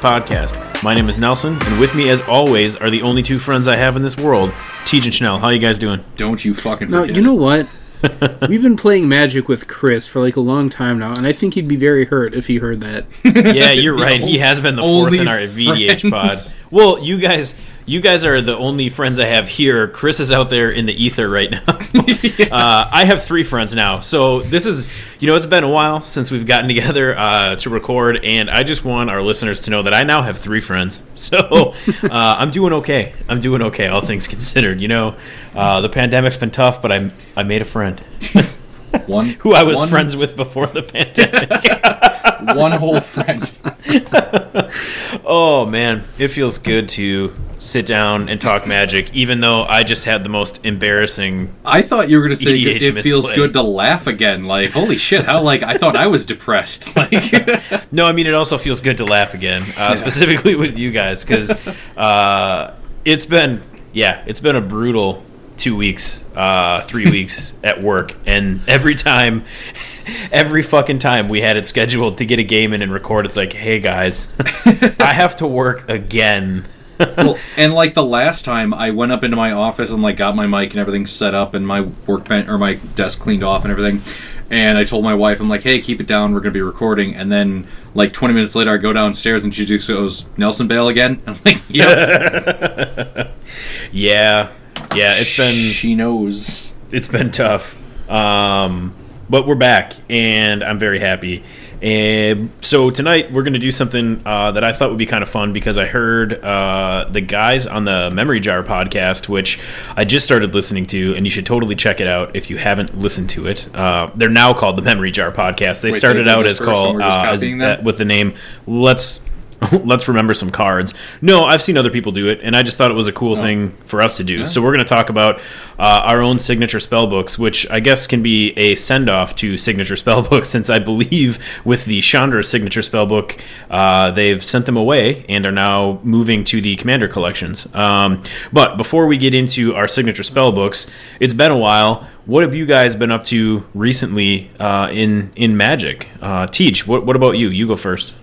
Podcast. My name is Nelson, and with me, as always, are the only two friends I have in this world, Tej and Schnell. How you guys doing? Don't you fucking Now, forget. you know what? We've been playing Magic with Chris for like a long time now, and I think he'd be very hurt if he heard that. Yeah, you're right. He has been the fourth Only in our VDH friends. pod. Well, you guys, you guys are the only friends I have here. Chris is out there in the ether right now. uh, I have three friends now, so this is, you know, it's been a while since we've gotten together uh, to record, and I just want our listeners to know that I now have three friends. So uh, I'm doing okay. I'm doing okay, all things considered. You know, uh, the pandemic's been tough, but I I made a friend one who I was one, friends with before the pandemic. one whole friend. Oh man, it feels good to sit down and talk magic, even though I just had the most embarrassing. I thought you were gonna say EDH it feels misplay. good to laugh again. Like holy shit! How like I thought I was depressed. Like No, I mean it also feels good to laugh again, uh, specifically with you guys, because uh, it's been yeah, it's been a brutal two weeks, uh, three weeks at work, and every time, every fucking time we had it scheduled to get a game in and record, it's like, hey guys, I have to work again. well, and like the last time I went up into my office and like got my mic and everything set up and my workbench or my desk cleaned off and everything. And I told my wife, I'm like, hey, keep it down. We're gonna be recording. And then like 20 minutes later, I go downstairs and she just goes, Nelson Bale again. I'm like, yep. Yeah, yeah, it's been She knows. it's been tough. Um, but we're back, and I'm very happy. And so tonight we're going to do something uh, that I thought would be kind of fun because I heard uh, the guys on the Memory Jar podcast, which I just started listening to, and you should totally check it out if you haven't listened to it. Uh, they're now called the Memory Jar podcast. They Wait, started out as called uh, as- with the name Let's let's remember some cards. No, I've seen other people do it, and I just thought it was a cool thing for us to do. So we're going to talk about uh, our own signature spell books, which I guess can be a send off to signature spell books, since I believe with the Chandra signature spell book, uh, they've sent them away and are now moving to the commander collections. Um, but before we get into our signature spell books, it's been a while. What have you guys been up to recently uh, in in Magic? Uh, Teach, what, what about you? You go first.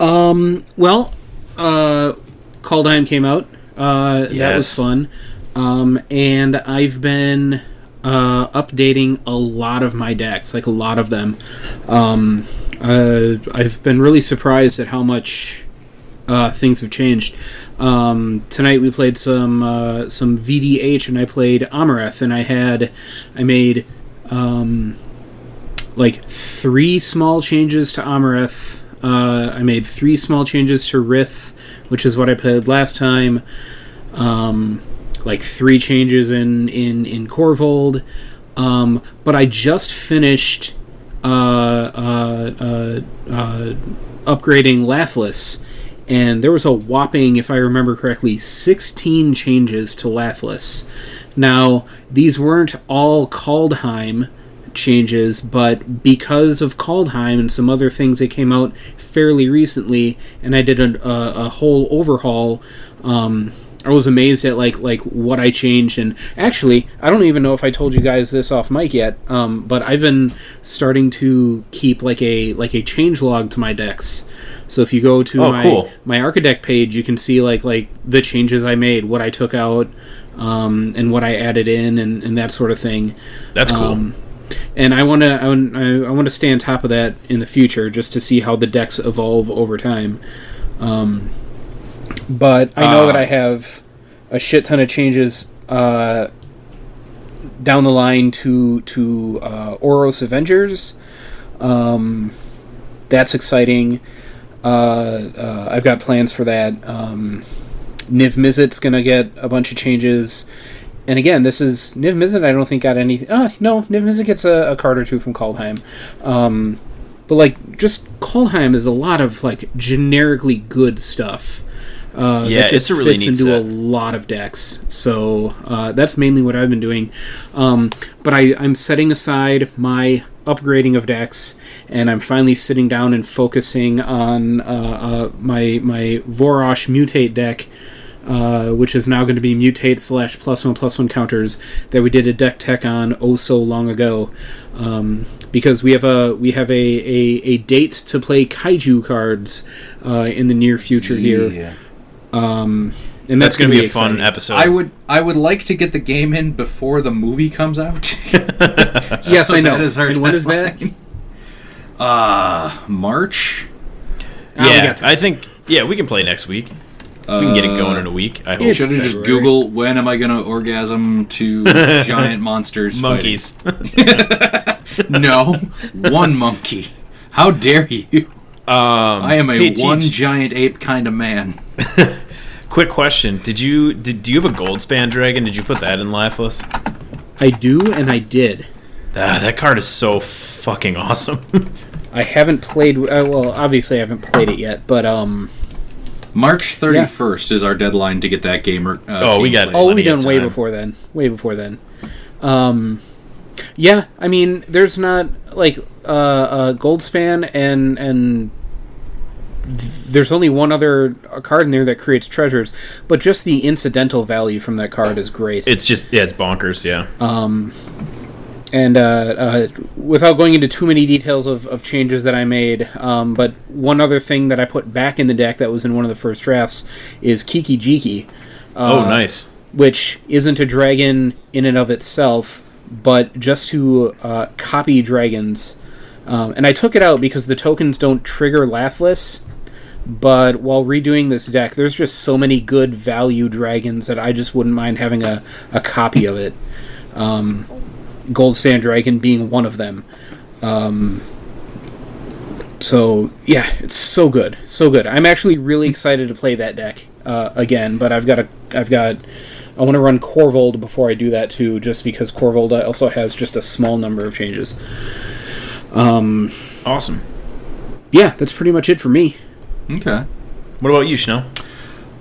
Um, well, uh, Kaldheim came out. Uh, That was fun. Um, and I've been uh, updating a lot of my decks, like a lot of them. Um, uh, I've been really surprised at how much uh, things have changed. Um, tonight we played some uh, some VDH, and I played Amareth, and I had I made um, like three small changes to Amareth. Uh, I made three small changes to Rith, which is what I played last time. Um, like three changes in in in Korvold. Um, but I just finished uh, uh, uh, uh, upgrading Lathliss, and there was a whopping, if I remember correctly, 16 changes to Lathliss. Now, these weren't all Kaldheim changes, but because of Kaldheim and some other things that came out fairly recently, and I did a, a, a whole overhaul. Um, I was amazed at like like what I changed, and actually, I don't even know if I told you guys this off mic yet. Um, but I've been starting to keep like a like a change log to my decks. So if you go to Oh, my cool. my Archidekt page, you can see like like the changes I made, what I took out, um, and what I added in, and, and that sort of thing. That's cool. Um, and I want to I, want- I want to stay on top of that in the future, just to see how the decks evolve over time. Um, but I know Uh, that I have a shit ton of changes uh, down the line to to uh, Oros Avengers. Um, that's exciting. Uh, uh, I've got plans for that. Um, Niv Mizzet's gonna get a bunch of changes. And again, this is Niv Mizzet. I don't think got anything. Ah, no, Niv Mizzet gets a, a card or two from Kaldheim. Um, but like, just Kaldheim is a lot of like generically good stuff. Uh, Yeah, it's a really fits neat into set. a lot of decks. So uh, that's mainly what I've been doing. Um, but I, I'm setting aside my upgrading of decks, and I'm finally sitting down and focusing on uh, uh, my my Vorosh mutate deck uh, which is now going to be mutate slash plus one plus one counters that we did a deck tech on oh so long ago. Um, because we have a we have a, a, a date to play kaiju cards uh, in the near future here. Um, and That's that's, going going to be a fun episode. I would I would like to get the game in before the movie comes out. Yes, I know. That is our and when is that? Uh, March. Ah, yeah, got time. I think yeah we can play next week. We can get it going in a week. I hope. It's Should have just February. Google when am I gonna orgasm to giant monsters? Monkeys. No, one monkey. How dare you? um, I am a hey, Teach, one giant ape kind of man. Quick question: Did you did do you have a Goldspan Dragon? Did you put that in Lathliss? I do, and I did. Ah, that card is so fucking awesome. I haven't played. Uh, well, obviously, I haven't played it yet, but um. March thirty first is our deadline to get that game. Uh, Oh, we got- played. Oh, we Plenty of done way before then. Way before then. Um, yeah, I mean, there's not like uh, uh, Goldspan and and there's only one other uh, card in there that creates treasures, but just the incidental value from that card is great. it's just yeah, it's bonkers. Yeah. Um, and uh, uh, without going into too many details of, of changes that I made, um, but one other thing that I put back in the deck that was in one of the first drafts is Kiki Jiki. oh, Uh, nice. which isn't a dragon in and of itself, but just to uh, copy dragons. Um, and I took it out because the tokens don't trigger Lathliss. But while redoing this deck, there's just so many good value dragons that I just wouldn't mind having a, a copy of it. Um, Goldspan Dragon being one of them. Um, so yeah, it's so good, so good. I'm actually really excited to play that deck uh, again, but I've got a, I've got, I want to run Korvold before I do that too, just because Korvold also has just a small number of changes. Um, Awesome. yeah, that's pretty much it for me. Okay. What about you, Schnell?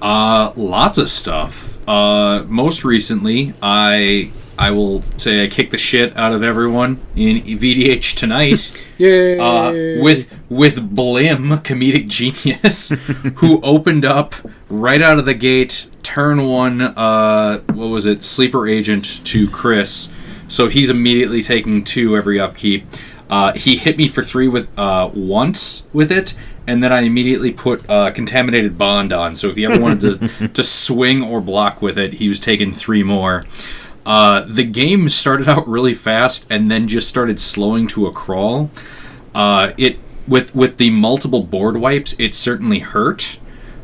Uh, lots of stuff. Uh, most recently, I I will say I kicked the shit out of everyone in VDH tonight. Yay! uh, with with Blim, comedic genius, who opened up right out of the gate, turn one. Uh, what was it? Sleeper agent to Chris, so he's immediately taking two every upkeep. Uh, he hit me for three with uh, once with it, and then I immediately put uh, contaminated bond on. So if he ever wanted to to swing or block with it, he was taking three more. Uh, the game started out really fast and then just started slowing to a crawl. Uh, it with with the multiple board wipes, it certainly hurt.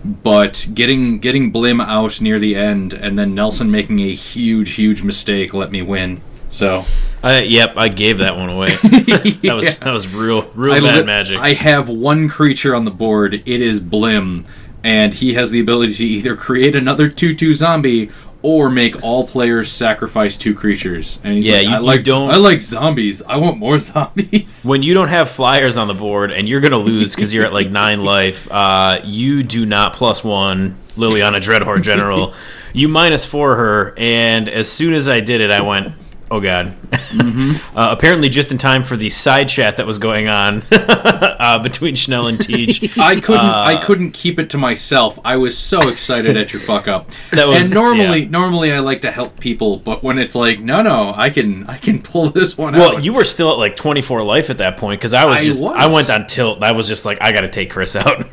But getting getting Blim out near the end and then Nelson making a huge huge mistake let me win. So I, yep, I gave that one away. that was that was real real I bad lit- magic. I have one creature on the board. It is Blim, and he has the ability to either create another two-two zombie or make all players sacrifice two creatures. And he's Yeah, like, you- I like don't- I like zombies. I want more zombies. when you don't have flyers on the board and you're gonna lose because you're at like nine life, uh, you do not plus one Liliana Dreadhorde General. you minus four her, and as soon as I did it, I went, "Oh God!" Mm-hmm. uh, apparently, just in time for the side chat that was going on uh, between Schnell and Teach. I couldn't. Uh, I couldn't keep it to myself. I was so excited at your fuck up. That was- and normally, yeah. normally I like to help people, but when it's like, no, no, I can, I can pull this one Well, out. you were still at like 24 life at that point because I was I just was. I went on tilt. I was just like, I got to take Chris out.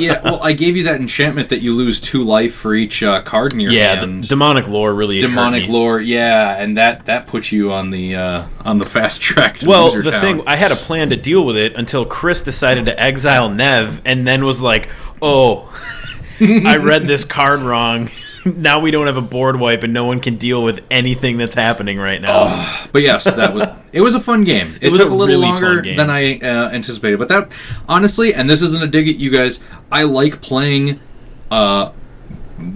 yeah. Well, I gave you that enchantment that you lose two life for each uh, card in your yeah, the hand. demonic lore really demonic lore yeah and that that puts you on the uh on the fast track to Well, the town. thing I had a plan to deal with it until Chris decided to exile Nev, and then was like, "Oh, I read this card wrong. now we don't have a board wipe, and no one can deal with anything that's happening right now." but yes that was it was a fun game it, was took a a little really longer than i uh, anticipated but that honestly and this isn't a dig at you guys i like playing uh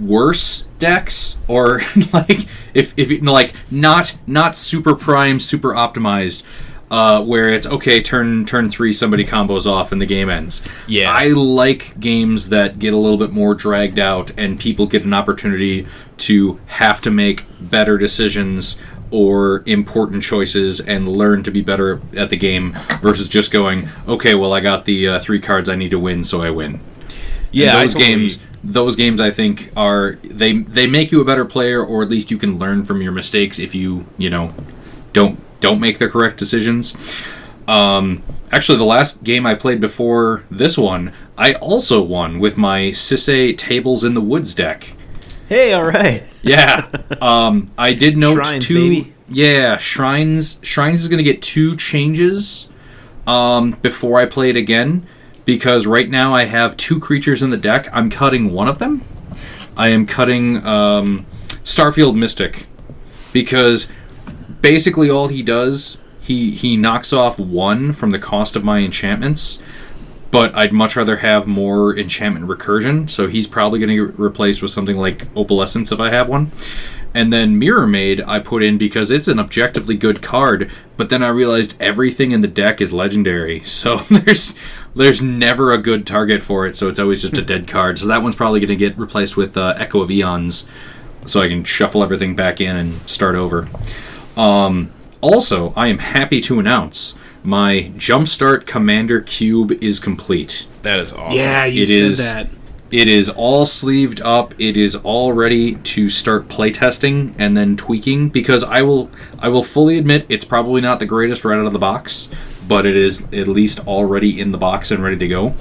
worse decks or like if if it, like not not super prime super optimized uh, where it's okay turn turn three somebody combos off and the game ends Yeah. i like games that get a little bit more dragged out and people get an opportunity to have to make better decisions or important choices and learn to be better at the game versus just going okay well i got the uh, three cards i need to win so i win yeah, and I those totally- games those games I think are they they make you a better player, or at least you can learn from your mistakes if you you know don't don't make the correct decisions. Um, actually, the last game I played before this one, I also won with my Sisay Tables in the Woods deck. Hey, all right. Yeah. um, I did note Shrines, two. baby. Yeah, shrines. Shrines is going to get two changes um, before I play it again because right now I have two creatures in the deck. I'm cutting one of them. I am cutting um, Starfield Mystic because basically all he does he he knocks off one from the cost of my enchantments but I'd much rather have more enchantment recursion, so he's probably going to get replaced with something like Opalescence if I have one. And then Mirrormade I put in because it's an objectively good card, but then I realized everything in the deck is legendary, so there's there's never a good target for it, so it's always just a dead card. So that one's probably going to get replaced with uh, Echo of Eons, so I can shuffle everything back in and start over. Um, also, I am happy to announce my Jumpstart Commander Cube is complete. That is awesome. Yeah, you It said is- that. It is all sleeved up. It is all ready to start playtesting and then tweaking because I will I will fully admit it's probably not the greatest right out of the box, but it is at least already in the box and ready to go.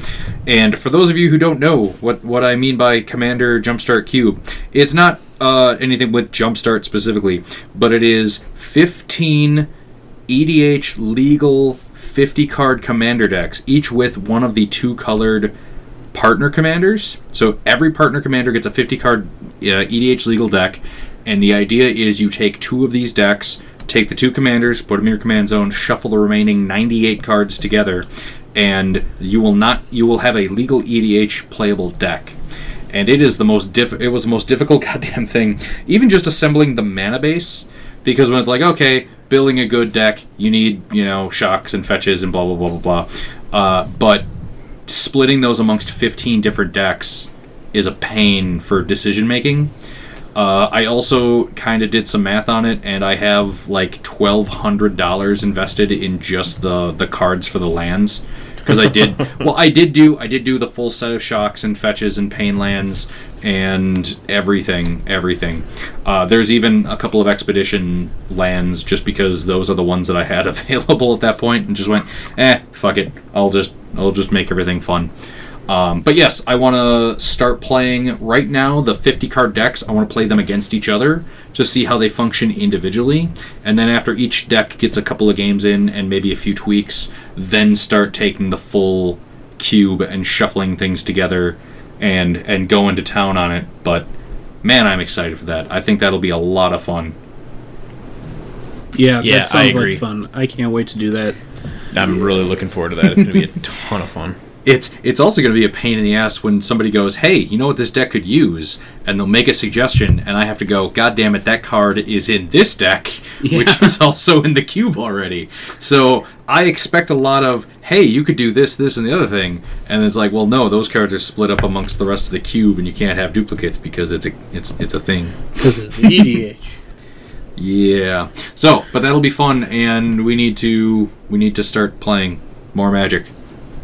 And for those of you who don't know what what I mean by Commander Jumpstart Cube, it's not uh, anything with Jumpstart specifically, but it is 15 EDH legal 50 card commander decks, each with one of the two colored partner commanders. So every partner commander gets a 50 card uh, EDH legal deck, and the idea is you take two of these decks, take the two commanders, put them in your command zone, shuffle the remaining 98 cards together, and you will not you will have a legal EDH playable deck. And it is the most diff- it was the most difficult goddamn thing, even just assembling the mana base because when it's like okay, building a good deck, you need you know shocks and fetches and blah blah blah blah blah. Uh, but splitting those amongst 15 different decks is a pain for decision making. Uh, I also kind of did some math on it, and I have like twelve hundred dollars invested in just the the cards for the lands because I did. well, I did do I did do the full set of shocks and fetches and pain lands and everything, everything. Uh, there's even a couple of expedition lands just because those are the ones that I had available at that point, and just went, eh, fuck it, I'll just I'll just make everything fun. Um, but yes, I want to start playing right now the 50 card decks. I want to play them against each other to see how they function individually. And then after each deck gets a couple of games in and maybe a few tweaks, then start taking the full cube and shuffling things together and and going to town on it. But man, I'm excited for that. I think that'll be a lot of fun. Yeah, Yeah, that sounds I agree. like fun. I can't wait to do that. I'm really looking forward to that. It's going to be a ton of fun. It's it's also going to be a pain in the ass when somebody goes, "Hey, you know what this deck could use?" and they'll make a suggestion, and I have to go, "God damn it, that card is in this deck, which is also in the cube already." So I expect a lot of, "Hey, you could do this, this, and the other thing," and it's like, "Well, no, those cards are split up amongst the rest of the cube, and you can't have duplicates because it's a it's it's a thing." Because of the EDH. Yeah. So, but that'll be fun, and we need to we need to start playing more Magic.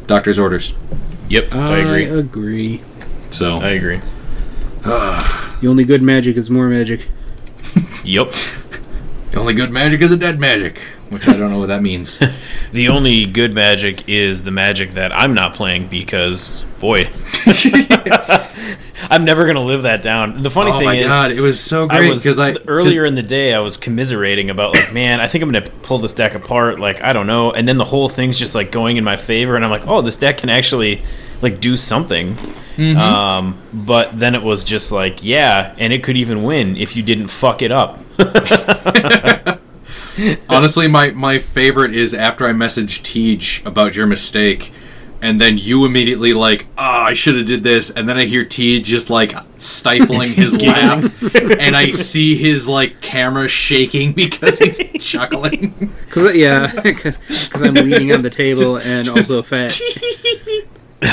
Doctor's orders. Yep, I agree. agree. So. I agree. The only good magic is more magic. Yep. The only good magic is a dead magic, which I don't know what that means. The only good magic is the magic that I'm not playing because, boy, I'm never gonna live that down. The funny oh thing my is, god, it was so I great was because I earlier in the day I was commiserating about like, man, I think I'm gonna pull this deck apart. Like, I don't know, and then the whole thing's just like going in my favor, and I'm like, oh, this deck can actually like do something. Mm-hmm. Um, but then it was just like, yeah, and it could even win if you didn't fuck it up. honestly my my favorite is after I message Tej about your mistake. And then you immediately like, ah, I should have did this, and then I hear T just like stifling his laugh, and I see his like camera shaking because he's chuckling. Cause yeah, because I'm leaning on the table and also fat.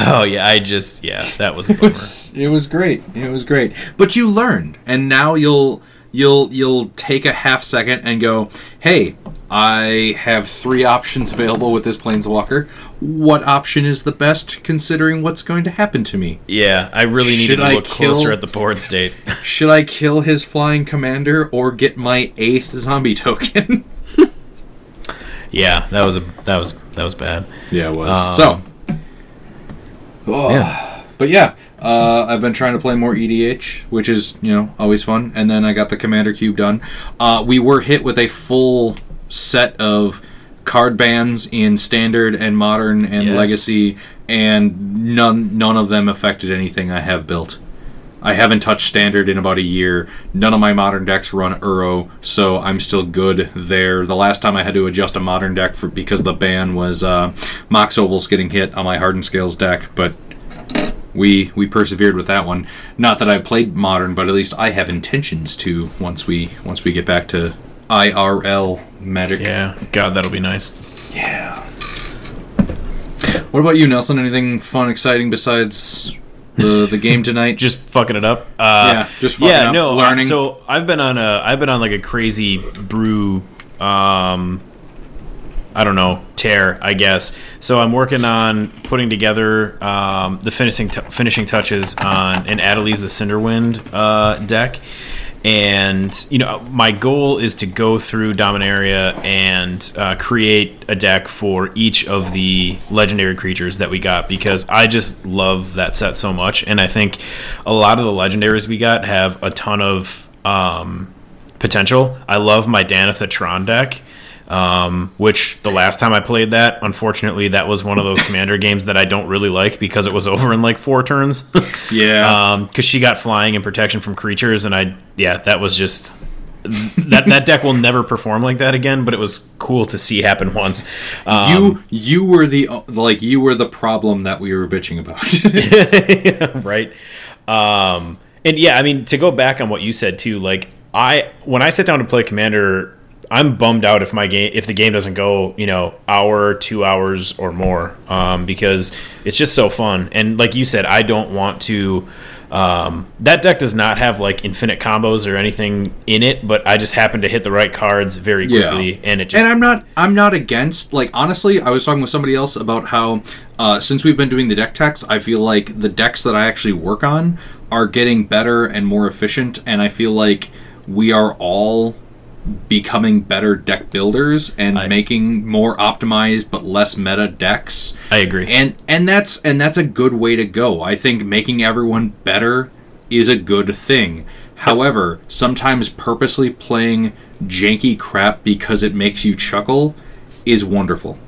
oh yeah, I just yeah, that was a it was, it was great. It was great. But you learned, and now you'll you'll you'll take a half second and go, "Hey, I have three options available with this planeswalker. What option is the best considering what's going to happen to me. Yeah, I really need Should to look kill- closer at the board state. Should I kill his flying commander or get my eighth zombie token? yeah, that was a that was that was bad. Yeah, it was. Um, so, Oh. Yeah. but yeah, uh, I've been trying to play more EDH, which is you know always fun. And then I got the Commander Cube done. Uh, we were hit with a full set of card bans in Standard and Modern and Yes. Legacy, and none none of them affected anything I have built. I haven't touched Standard in about a year. None of my modern decks run Uro, so I'm still good there. The last time I had to adjust a modern deck for because the ban was uh, Mox Opal's getting hit on my Hardened Scales deck, but we we persevered with that one. Not that I've played modern, but at least I have intentions to once we once we get back to IRL Magic. Yeah, God, that'll be nice. Yeah. What about you, Nelson? Anything fun, exciting besides the the game tonight? Just fucking it up. Uh, Yeah, just fucking yeah, up, no. learning. So I've been on a I've been on like a crazy brew. Um, I don't know tear, I guess. So I'm working on putting together um, the finishing t- finishing touches on an Adeliz the Cinderwind uh, deck, and you know my goal is to go through Dominaria and uh, create a deck for each of the legendary creatures that we got because I just love that set so much, and I think a lot of the legendaries we got have a ton of um, potential. I love my Danitha Tron deck. Um, which the last time I played that, unfortunately, that was one of those commander games that I don't really like because it was over in like four turns. yeah. Um, because she got flying and protection from creatures, and I, yeah, that was just that that deck will never perform like that again. But it was cool to see happen once. Um, you you were the like you were the problem that we were bitching about. right? Um, and yeah, I mean, to go back on what you said too, like I when I sit down to play Commander, I'm bummed out if my game if the game doesn't go, you know, hour, two hours or more, um, because it's just so fun. And like you said, I don't want to. Um, that deck does not have like infinite combos or anything in it, but I just happen to hit the right cards very Yeah. quickly, and it just and I'm not I'm not against like honestly I was talking with somebody else about how uh, since we've been doing the deck techs I feel like the decks that I actually work on are getting better and more efficient and I feel like we are all becoming better deck builders and I- making more optimized but less meta decks I agree. and and that's and that's a good way to go i think making everyone better is a good thing however sometimes purposely playing janky crap because it makes you chuckle is wonderful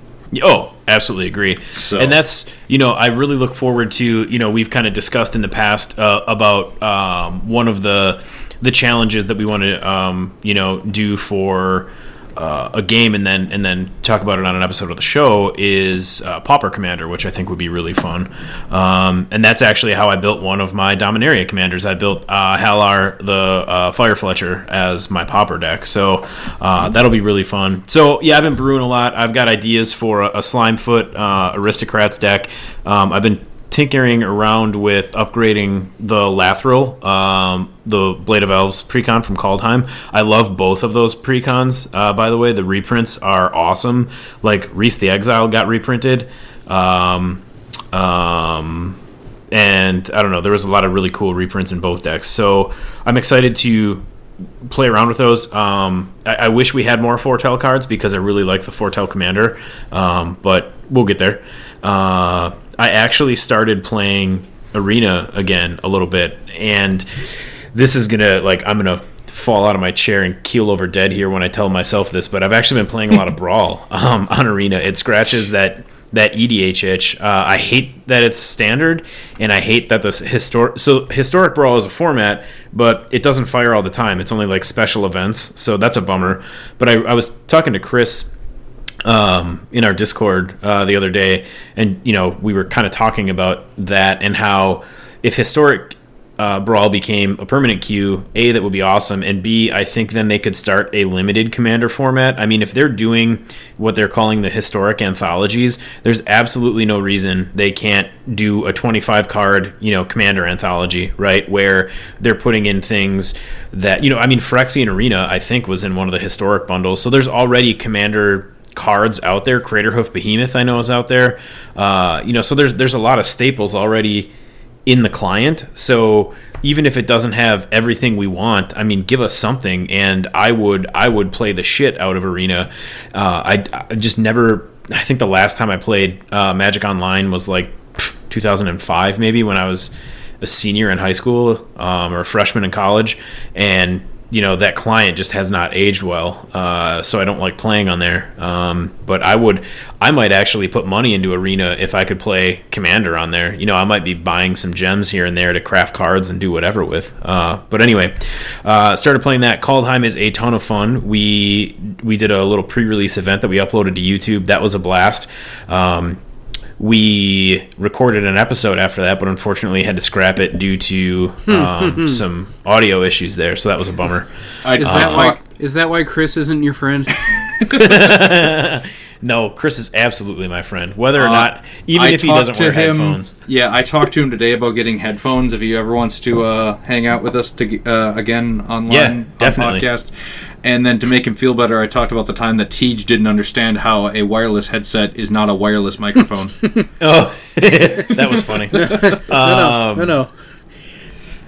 Oh, absolutely agree. So- and that's you know I really look forward to you know we've kind of discussed in the past uh, about um, one of the the challenges that we want to um, you know do for uh, a game and then and then talk about it on an episode of the show is uh, Pauper Commander, which I think would be really fun. Um, and that's actually how I built one of my Dominaria commanders. I built uh, Hallar the uh, Fire Fletcher as my Pauper deck, so uh, that'll be really fun. So yeah, I've been brewing a lot. I've got ideas for a, a Slimefoot uh, Aristocrats deck. Um, I've been tinkering around with upgrading the Lathril, um, the Blade of Elves precon from Kaldheim. I love both of those precons. Uh, by the way, the reprints are awesome. Like Rhys the Exile got reprinted. Um, um, and I don't know, there was a lot of really cool reprints in both decks. So I'm excited to play around with those. Um, I, I wish we had more Foretell cards because I really like the Foretell Commander, um, but we'll get there. Uh, I actually started playing Arena again a little bit, and this is gonna like I'm gonna fall out of my chair and keel over dead here when I tell myself this, but I've actually been playing a lot of Brawl um, on Arena. It scratches that that EDH itch. Uh, I hate that it's standard, and I hate that this historic. So historic brawl is a format, but it doesn't fire all the time. It's only like special events, so that's a bummer. But I, I was talking to Chris um, in our Discord uh, the other day, and you know we were kind of talking about that and how if historic uh, brawl became a permanent queue, a that would be awesome, and b I think then they could start a limited commander format. I mean, if they're doing what they're calling the historic anthologies, there's absolutely no reason they can't do a 25 card you know commander anthology, right? Where they're putting in things that you know, I mean, Phyrexian Arena I think was in one of the historic bundles, so there's already commander cards out there. Craterhoof Behemoth, I know, is out there. Uh, you know, so there's there's a lot of staples already in the client. So even if it doesn't have everything we want, I mean, give us something, and I would I would play the shit out of Arena. Uh, I, I just never. I think the last time I played uh, Magic Online was like 2005, maybe when I was a senior in high school um, or a freshman in college, and you know that client just has not aged well, uh, so I don't like playing on there. Um, but I would, I might actually put money into Arena if I could play Commander on there. You know, I might be buying some gems here and there to craft cards and do whatever with. Uh, but anyway, uh, started playing that. Kaldheim is a ton of fun. We we did a little pre-release event that we uploaded to YouTube. That was a blast. Um, we recorded an episode after that, but unfortunately had to scrap it due to hmm. um, hmm, hmm. some audio issues there. So that was a bummer. I, Is I that why? Is that why Chris isn't your friend? no, Chris is absolutely my friend. Whether or Uh, not, even I if he doesn't to wear him, headphones. Yeah, I talked to him today about getting headphones. If he ever wants to uh, hang out with us to, uh, again online Yeah, on definitely. podcast, and then to make him feel better, I talked about the time that Tej didn't understand how a wireless headset is not a wireless microphone. Oh, that was funny. No, no, no, no.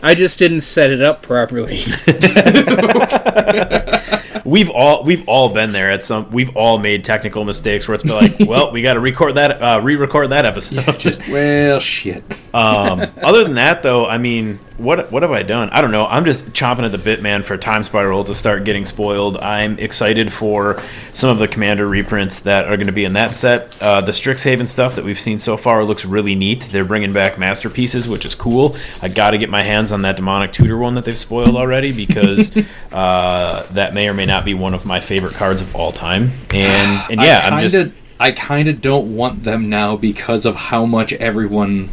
I just didn't set it up properly. We've all we've all been there at some. We've all made technical mistakes where it's been like, well, we got to record that, uh, re-record that episode. Just well, shit. Um, other than that, though, I mean, what what have I done? I don't know. I'm just chomping at the bit, man, for Time Spiral to start getting spoiled. I'm excited for some of the Commander reprints that are going to be in that set. Uh, the Strixhaven stuff that we've seen so far looks really neat. They're bringing back masterpieces, which is cool. I got to get my hands on that Demonic Tutor one that they've spoiled already because uh, that may or may not be one of my favorite cards of all time. And and yeah, I I'm just I kind of don't want them now because of how much everyone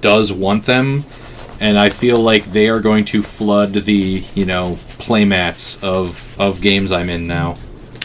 does want them, and I feel like they are going to flood the you know playmats of of games I'm in now.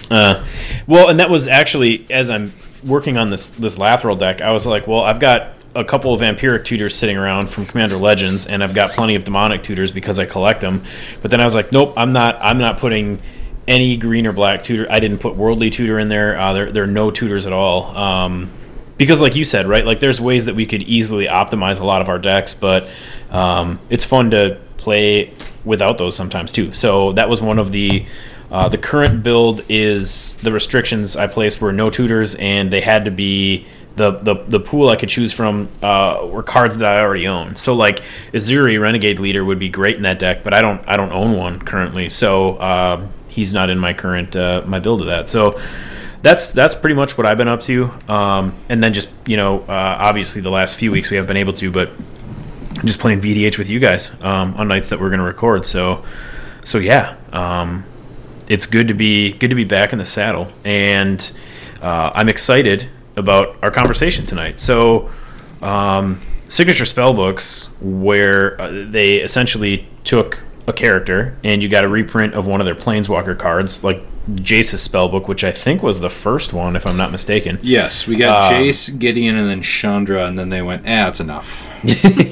Uh, well, and that was actually as I'm working on this this Lathril deck, I was like, well, I've got a couple of vampiric tutors sitting around from Commander Legends, and I've got plenty of demonic tutors because I collect them. But then I was like, nope, I'm not. I'm not putting any green or black tutor. I didn't put worldly tutor in there. Uh, there, there are no tutors at all. Um, because, like you said, right? Like, there's ways that we could easily optimize a lot of our decks, but um, it's fun to play without those sometimes too. So that was one of the. Uh, the current build is the restrictions I placed were no tutors, and they had to be the the, the pool I could choose from uh, were cards that I already own. So like Ezuri Renegade Leader would be great in that deck, but I don't I don't own one currently, so uh, he's not in my current uh, my build of that. So that's that's pretty much what I've been up to. Um, and then just you know uh, obviously the last few weeks we haven't been able to, but just playing VDH with you guys um, on nights that we're going to record. So so yeah. Um, it's good to be good to be back in the saddle, and uh, I'm excited about our conversation tonight. So, um, signature spell books, where uh, they essentially took a character and you got a reprint of one of their planeswalker cards, like Jace's spell book, which I think was the first one, if I'm not mistaken. Yes, we got Uh, Jace, Gideon, and then Chandra, and then they went, ah, it's enough.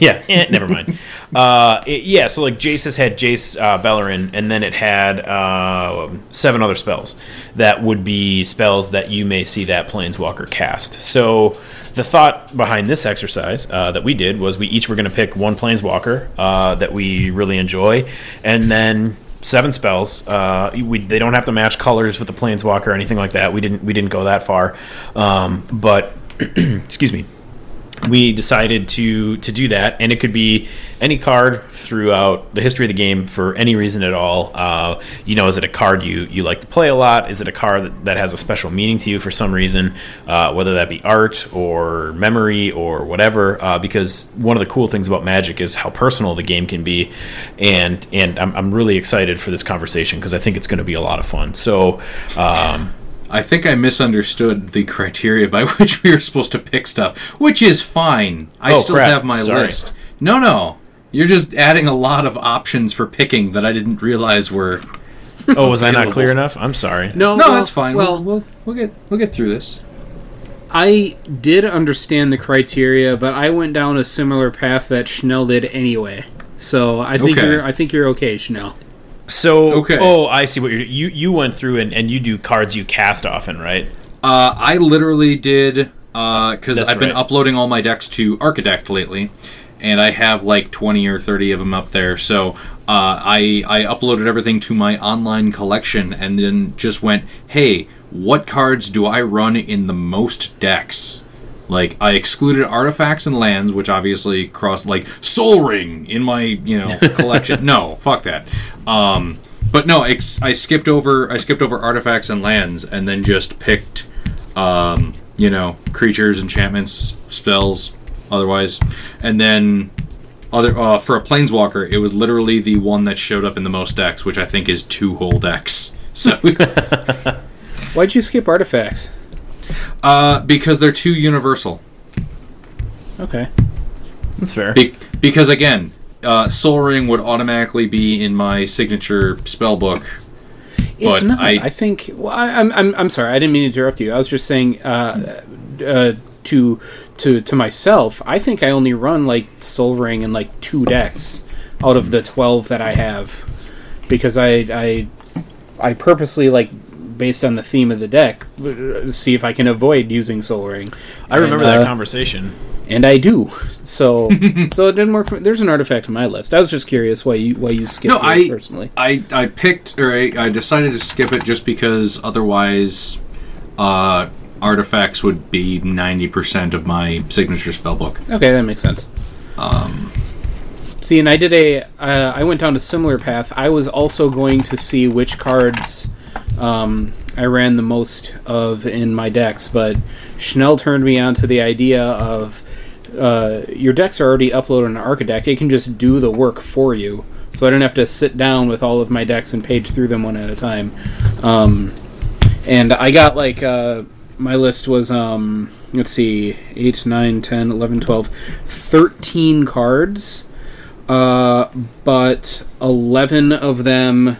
yeah, eh, never mind. Uh, it- yeah, so like Jace's had Jace uh, Beleren, and then it had uh, seven other spells that would be spells that you may see that Planeswalker cast. So the thought behind this exercise uh, that we did was we each were going to pick one Planeswalker uh, that we really enjoy, and then seven spells. Uh, we, they don't have to match colors with the Planeswalker or anything like that. We didn't we didn't go that far, um, but excuse me we decided to to do that, and it could be any card throughout the history of the game for any reason at all. Uh, you know, is it a card you you like to play a lot? Is it a card that, that has a special meaning to you for some reason, uh, whether that be art or memory or whatever? Uh, because one of the cool things about Magic is how personal the game can be, and and I'm, I'm really excited for this conversation because I think it's going to be a lot of fun. So. Um, I think I misunderstood the criteria by which we were supposed to pick stuff, which is fine. I Oh, still crap. have my Sorry. list. No, no. You're just adding a lot of options for picking that I didn't realize were. oh, was I not clear enough? I'm sorry. No, No, well- that's fine. Well, we'll, we'll we'll get we'll get through this. I did understand the criteria, but I went down a similar path that Schnell did anyway. So I think Okay. you're I think you're okay, Schnell. So, Okay. oh, I see what you're. You you went through and, and you do cards you cast often, right? Uh, I literally did because That's I've been right. uploading all my decks to Archidekt lately, and I have like twenty or thirty of them up there. So uh, I I uploaded everything to my online collection, and then just went, hey, what cards do I run in the most decks? Like I excluded artifacts and lands, which obviously crossed like Sol Ring in my you know collection. no, fuck that. Um, but no, ex- I skipped over I skipped over artifacts and lands, and then just picked um, you know creatures, enchantments, spells, otherwise, and then other uh, for a planeswalker, it was literally the one that showed up in the most decks, which I think is two whole decks. So Why'd you skip artifacts? Uh, because they're too universal. Okay. That's fair. Be- because again, uh, Sol Ring would automatically be in my signature spell book. It's But not. I, I- think. Well, I, I'm, I'm. I'm sorry. I didn't mean to interrupt you. I was just saying. Uh, uh, to to to myself, I think I only run like Sol Ring in like two decks out of the twelve that I have, because I I I purposely like based on the theme of the deck uh, see if I can avoid using Sol Ring. I remember And, that uh, conversation. and I do. So so it didn't work. For, there's an artifact on my list. I was just curious why you why you skipped No, it I- personally. I, I picked or I, I decided to skip it just because otherwise uh, artifacts would be 90% of my signature spell book. Okay, that makes sense. Um, see, and I did a. Uh, I went down a similar path. I was also going to see which cards um, I ran the most of in my decks, but Schnell turned me on to the idea of uh, your decks are already uploaded on Archidekt. It can just do the work for you, so I didn't have to sit down with all of my decks and page through them one at a time. Um, and I got like uh, my list was um let's see 8 9 10 11 12 13 cards uh but 11 of them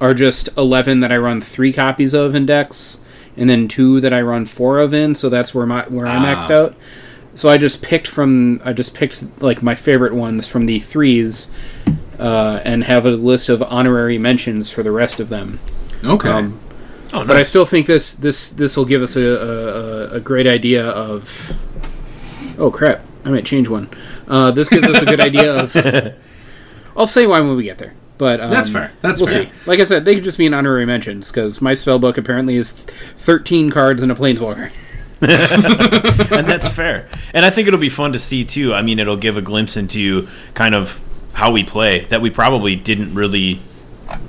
are just 11 that I run 3 copies of in decks and then 2 that I run 4 of in so that's where my where I maxed Ah. out so I just picked from I just picked like my favorite ones from the threes uh, and have a list of honorary mentions for the rest of them Okay. um, Oh, but I still think this this this will give us a, a, a- a great idea of. Oh crap! I might change one. Uh, this gives us a good idea of. I'll say why when we get there. But um, That's fair. That's we'll fair. see. Like I said, they could just be an honorary mentions because my spell book apparently is thirteen cards and a planeswalker. and that's fair. And I think it'll be fun to see too. I mean, it'll give a glimpse into kind of how we play that we probably didn't really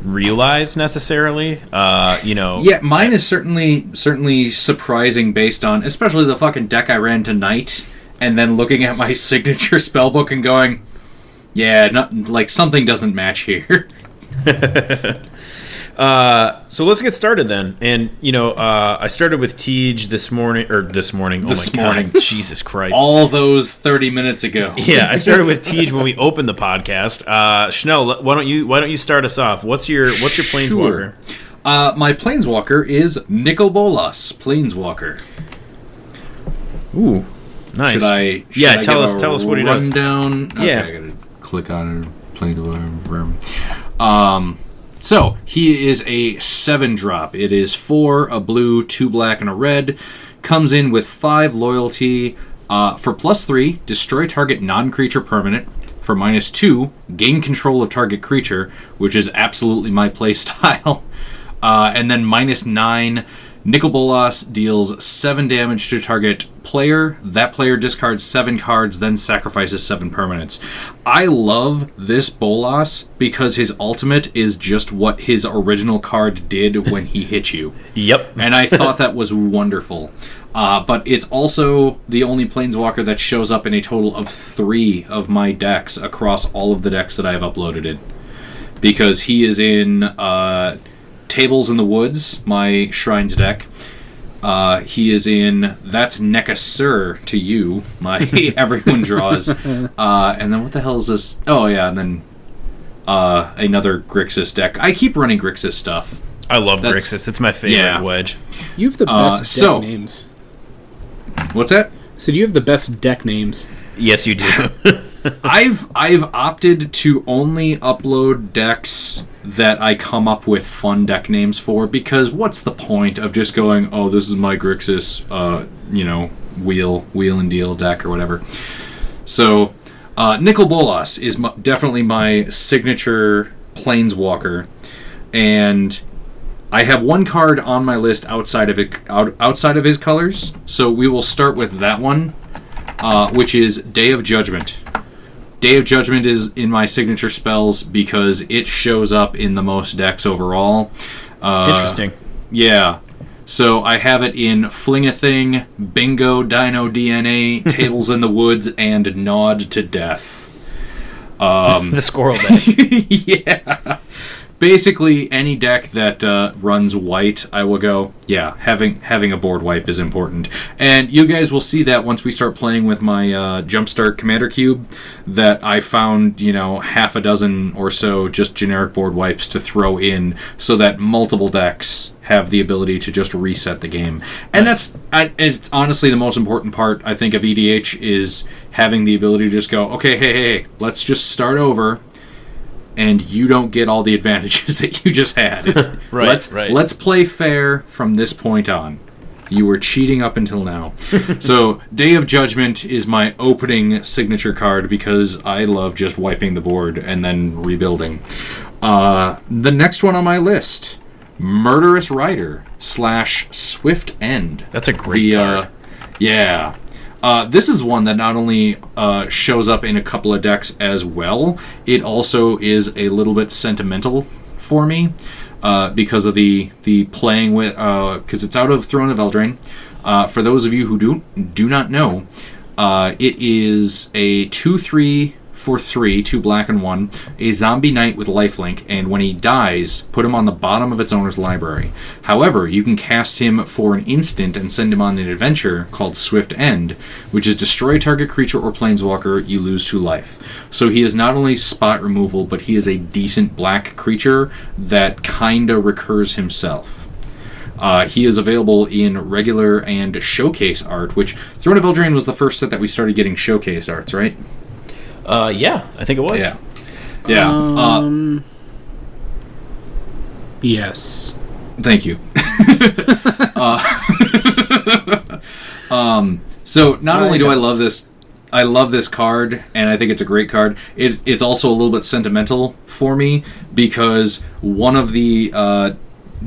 realize necessarily. Uh, you know, yeah, mine is certainly certainly surprising based on especially the fucking deck I ran tonight and then looking at my signature spell book and going, yeah, not like something doesn't match here. Uh, so let's get started then. And you know, uh, I started with Tej this morning or this morning. Oh This my morning. god, Jesus Christ! All those 30 minutes ago. yeah, I started with Tej when we opened the podcast. Uh, Schnell, why don't you why don't you start us off? What's your what's your planeswalker? Uh, my planeswalker is Nicol Bolas, planeswalker. Ooh, nice. Should I? Should Yeah, I tell us- tell us what he does. rundown? Okay, Yeah. Click on it. Planeswalker. Um, so he is a seven drop. It is four, a blue, two black, and a red. Comes in with five loyalty. Uh, for plus three, destroy target non-creature permanent. For minus two, gain control of target creature, which is absolutely my play style. Uh, and then minus nine, Nicol Bolas deals seven damage to target player. That player discards seven cards, then sacrifices seven permanents. I love this Bolas because his ultimate is just what his original card did when he hit you. Yep. And I thought that was wonderful. Uh, but it's also the only planeswalker that shows up in a total of three of my decks across all of the decks that I have uploaded it. Because he is in uh, Tables in the Woods, my Shrines deck. Uh, he is in That's Nekusar to you, my Everyone Draws. Uh, and then what the hell is this? Oh, yeah, and then uh, another Grixis deck. I keep running Grixis stuff. I love That's- Grixis. It's my favorite yeah. wedge. You have the Uh, best so- deck names. What's that? So you have the best deck names. Yes, you do. I've I've opted to only upload decks that I come up with fun deck names for because what's the point of just going, oh, this is my Grixis, uh, you know, wheel, wheel and deal deck or whatever. So, uh, Nicol Bolas is definitely my signature Planeswalker, and I have one card on my list outside of it, out, outside of his colors. So we will start with that one, uh, which is Day of Judgment. Day of Judgment is in my signature spells because it shows up in the most decks overall. Uh, Interesting. Yeah. So I have it in Fling a Thing, Bingo, Dino DNA, Tables in the Woods, and Nod to Death. the squirrel deck. yeah. Basically, any deck that uh, runs white, I will go. Yeah, having having a board wipe is important, and you guys will see that once we start playing with my uh, Jumpstart Commander Cube. That I found, you know, half a dozen or so just generic board wipes to throw in, so that multiple decks have the ability to just reset the game. And that's I, it's honestly the most important part I think of EDH is having the ability to just go, okay, hey, hey, hey let's just start over and you don't get all the advantages that you just had. It's, Right, let's right. let's play fair from this point on. You were cheating up until now. so, Day of Judgment is my opening signature card because I love just wiping the board and then rebuilding. Uh, the next one on my list, Murderous Rider slash Swift End. That's a great The, card. uh, yeah. Uh, this is one that not only uh, shows up in a couple of decks as well, it also is a little bit sentimental for me uh, because of the the playing with because it's out of Throne of Eldraine. Uh, for those of you who do do not know, uh, it is a two three for three, two black and one, a zombie knight with lifelink, and when he dies, put him on the bottom of its owner's library. However, you can cast him for an instant and send him on an adventure called Swift End, which is destroy target creature or planeswalker, you lose two life. So he is not only spot removal, but he is a decent black creature that kinda recurs himself. Uh, he is available in regular and showcase art, which Throne of Eldraine was the first set that we started getting showcase arts, right? Uh, yeah, I think it was. Yeah. Yeah. uh, Um, yes. thank you. uh, um, so not only do I love this, I love this card, and I think it's a great card. It, it's also a little bit sentimental for me because one of the uh,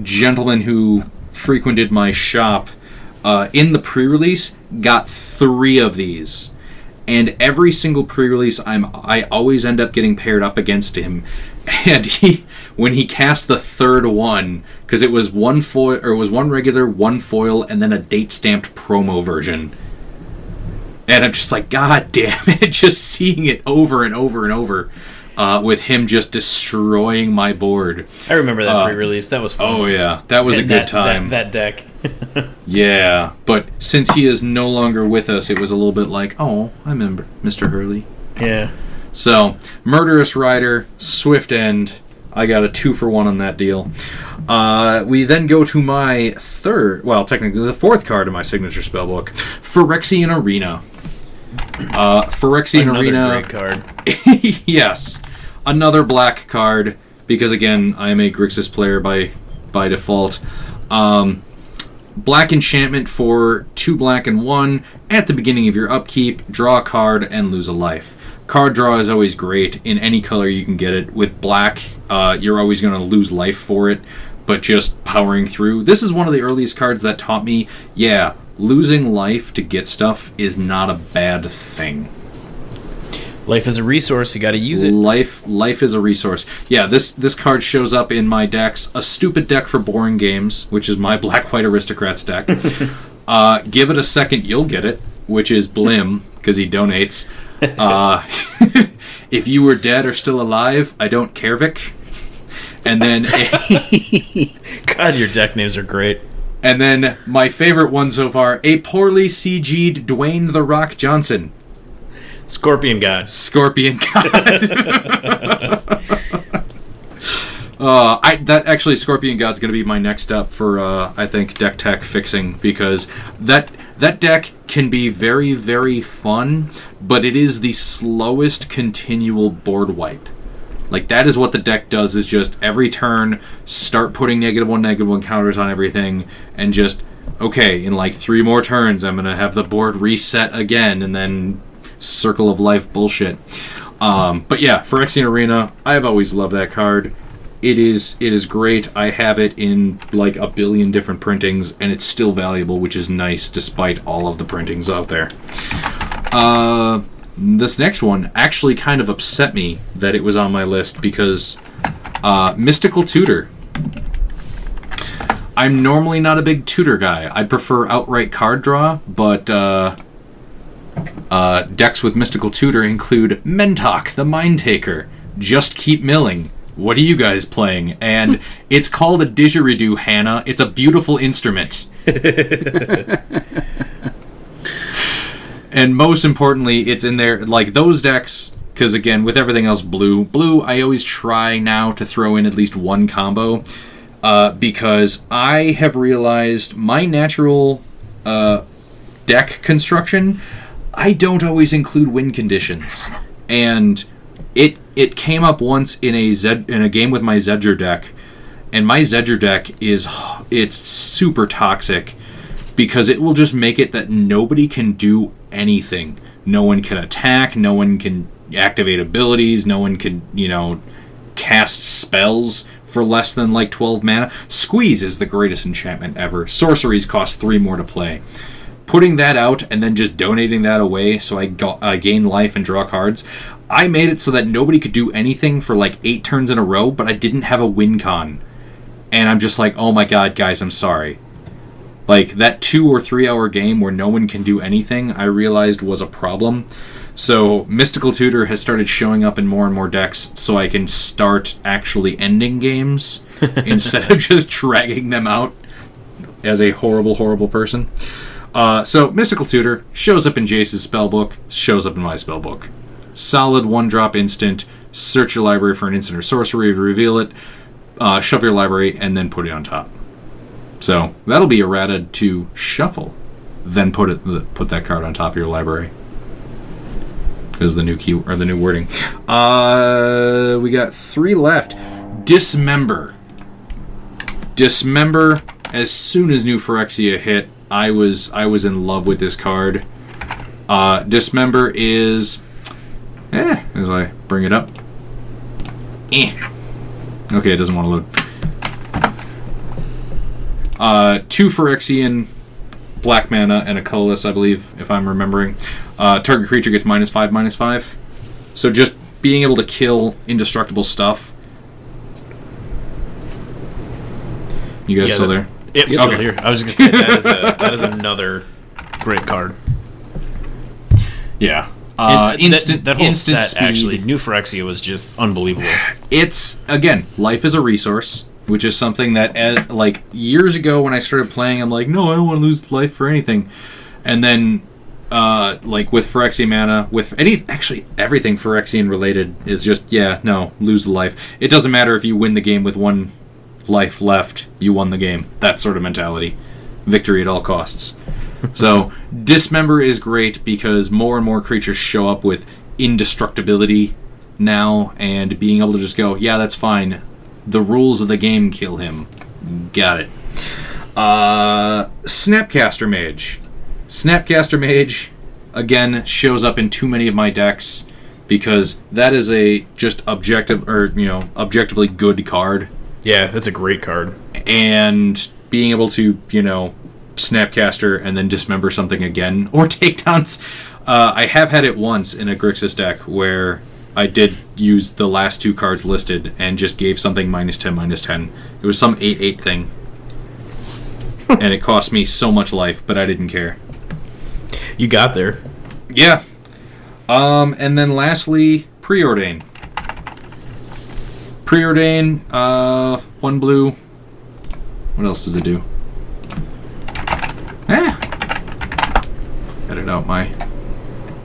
gentlemen who frequented my shop uh, in the pre-release got three of these and every single pre-release I'm I always end up getting paired up against him. And he when he cast the third one because it was one foil or it was one regular one foil and then a date stamped promo version. And I'm just like god damn it just seeing it over and over and over uh, with him just destroying my board I remember that Uh, pre-release. That was fun. oh yeah that was a good that, time That, that deck. yeah but since he is no longer with us it was a little bit like oh I remember Mr. Hurley yeah. So, Murderous Rider, Swift End. I got a two for one on that deal. Uh, we then go to my third, well, technically the fourth card in my signature spellbook, Phyrexian Arena. Uh, Phyrexian Another Arena. great card. yes, another black card because again, I am a Grixis player by by default. Um, black enchantment for two black and one at the beginning of your upkeep. Draw a card and lose a life. Card draw is always great in any color you can get it. With black, uh, you're always going to lose life for it, but just powering through. This is one of the earliest cards that taught me, yeah, losing life to get stuff is not a bad thing. Life is a resource. You got to use it. Life, life is a resource. Yeah, this this card shows up in my decks. A stupid deck for boring games, which is my black white aristocrats deck. uh, give it a second, you'll get it, which is Blim because he donates. Uh, if you were dead or still alive, I don't care, Vic. And then, God, your deck names are great. And then my favorite one so far: a poorly CG'd Dwayne the Rock Johnson, Scorpion God. Scorpion God. Uh, I that actually Scorpion God's going to be my next up for uh, I think deck tech fixing because that that deck can be very very fun, but it is the slowest continual board wipe Like that is what the deck does is just every turn start putting negative one, negative one counters on everything and just okay, in like three more turns I'm gonna have the board reset again and then circle of life bullshit. Um, but yeah, Phyrexian Arena, I've always loved that card. It is it is great. I have it in like a billion different printings, and it's still valuable, which is nice despite all of the printings out there. Uh, this next one actually kind of upset me that it was on my list because uh, Mystical Tutor. I'm normally not a big tutor guy. I prefer outright card draw, but uh, uh, decks with Mystical Tutor include Mentok, the Mind Taker, Just Keep Milling. What are you guys playing? And it's called a didgeridoo, Hannah. It's a beautiful instrument. and most importantly, it's in there like those decks. Because again, with everything else blue, blue, I always try now to throw in at least one combo. Uh, because I have realized my natural uh, deck construction, I don't always include win conditions, and it it came up once in a Zed, in a game with my Zedruu deck, and my Zedruu deck is it's super toxic because it will just make it that nobody can do anything. No one can attack. No one can activate abilities. No one can you know cast spells for less than like 12 mana. Squeeze is the greatest enchantment ever. Sorceries cost 3 more to play. Putting that out and then just donating that away so I, go- I gain life and draw cards, I made it so that nobody could do anything for like 8 turns in a row, but I didn't have a win con. And I'm just like, oh my god, guys, I'm sorry. Like that 2 or 3 hour game where no one can do anything, I realized was a problem. So Mystical Tutor has started showing up in more and more decks, so I can start actually ending games instead of just dragging them out as a horrible, horrible person. Uh, so Mystical Tutor shows up in Jace's spellbook, shows up in my spellbook. Solid one drop instant. Search your library for an instant or sorcery, reveal it, uh, shove your library, and then put it on top. So that'll be errata to shuffle, then put it put that card on top of your library is the new key or the new wording. Uh, we got three left. Dismember. Dismember. As soon as New Phyrexia hit, I was I was in love with this card. Uh, Dismember is, eh, as I bring it up. Eh. Okay, it doesn't want to load. Uh, two Phyrexian black mana and a colorless, I believe, if I'm remembering. Uh, target creature gets minus five, minus five. So just being able to kill indestructible stuff. You guys Yeah, still that- there? Yep, Okay. still here. I was just gonna say that is, a, that is another great card. Yeah. Uh, And instant, that, that whole instant set speed. actually, New Phyrexia was just unbelievable. it's again life is a resource which is something that uh, like years ago when i started playing i'm like no i don't want to lose life for anything. And then uh like with phyrexian mana with any actually everything phyrexian related is just yeah no lose the life. It doesn't matter if you win the game with one life left you won the game. That sort of mentality. Victory at all costs. So dismember is great because more and more creatures show up with indestructibility now and being able to just go yeah that's fine the rules of the game kill him. Got it. Uh snapcaster mage. Snapcaster mage again shows up in too many of my decks because that is a just objective or you know objectively good card. Yeah, that's a great card. and being able to you know snapcaster and then dismember something again or takedowns uh, i have had it once in a grixis deck where i did use the last two cards listed and just gave something minus 10 minus 10 it was some 8-8 thing. And it cost me so much life but i didn't care. You got there. yeah. Um and then lastly preordain. Preordain uh one blue. What else does it do? Eh. Edit out my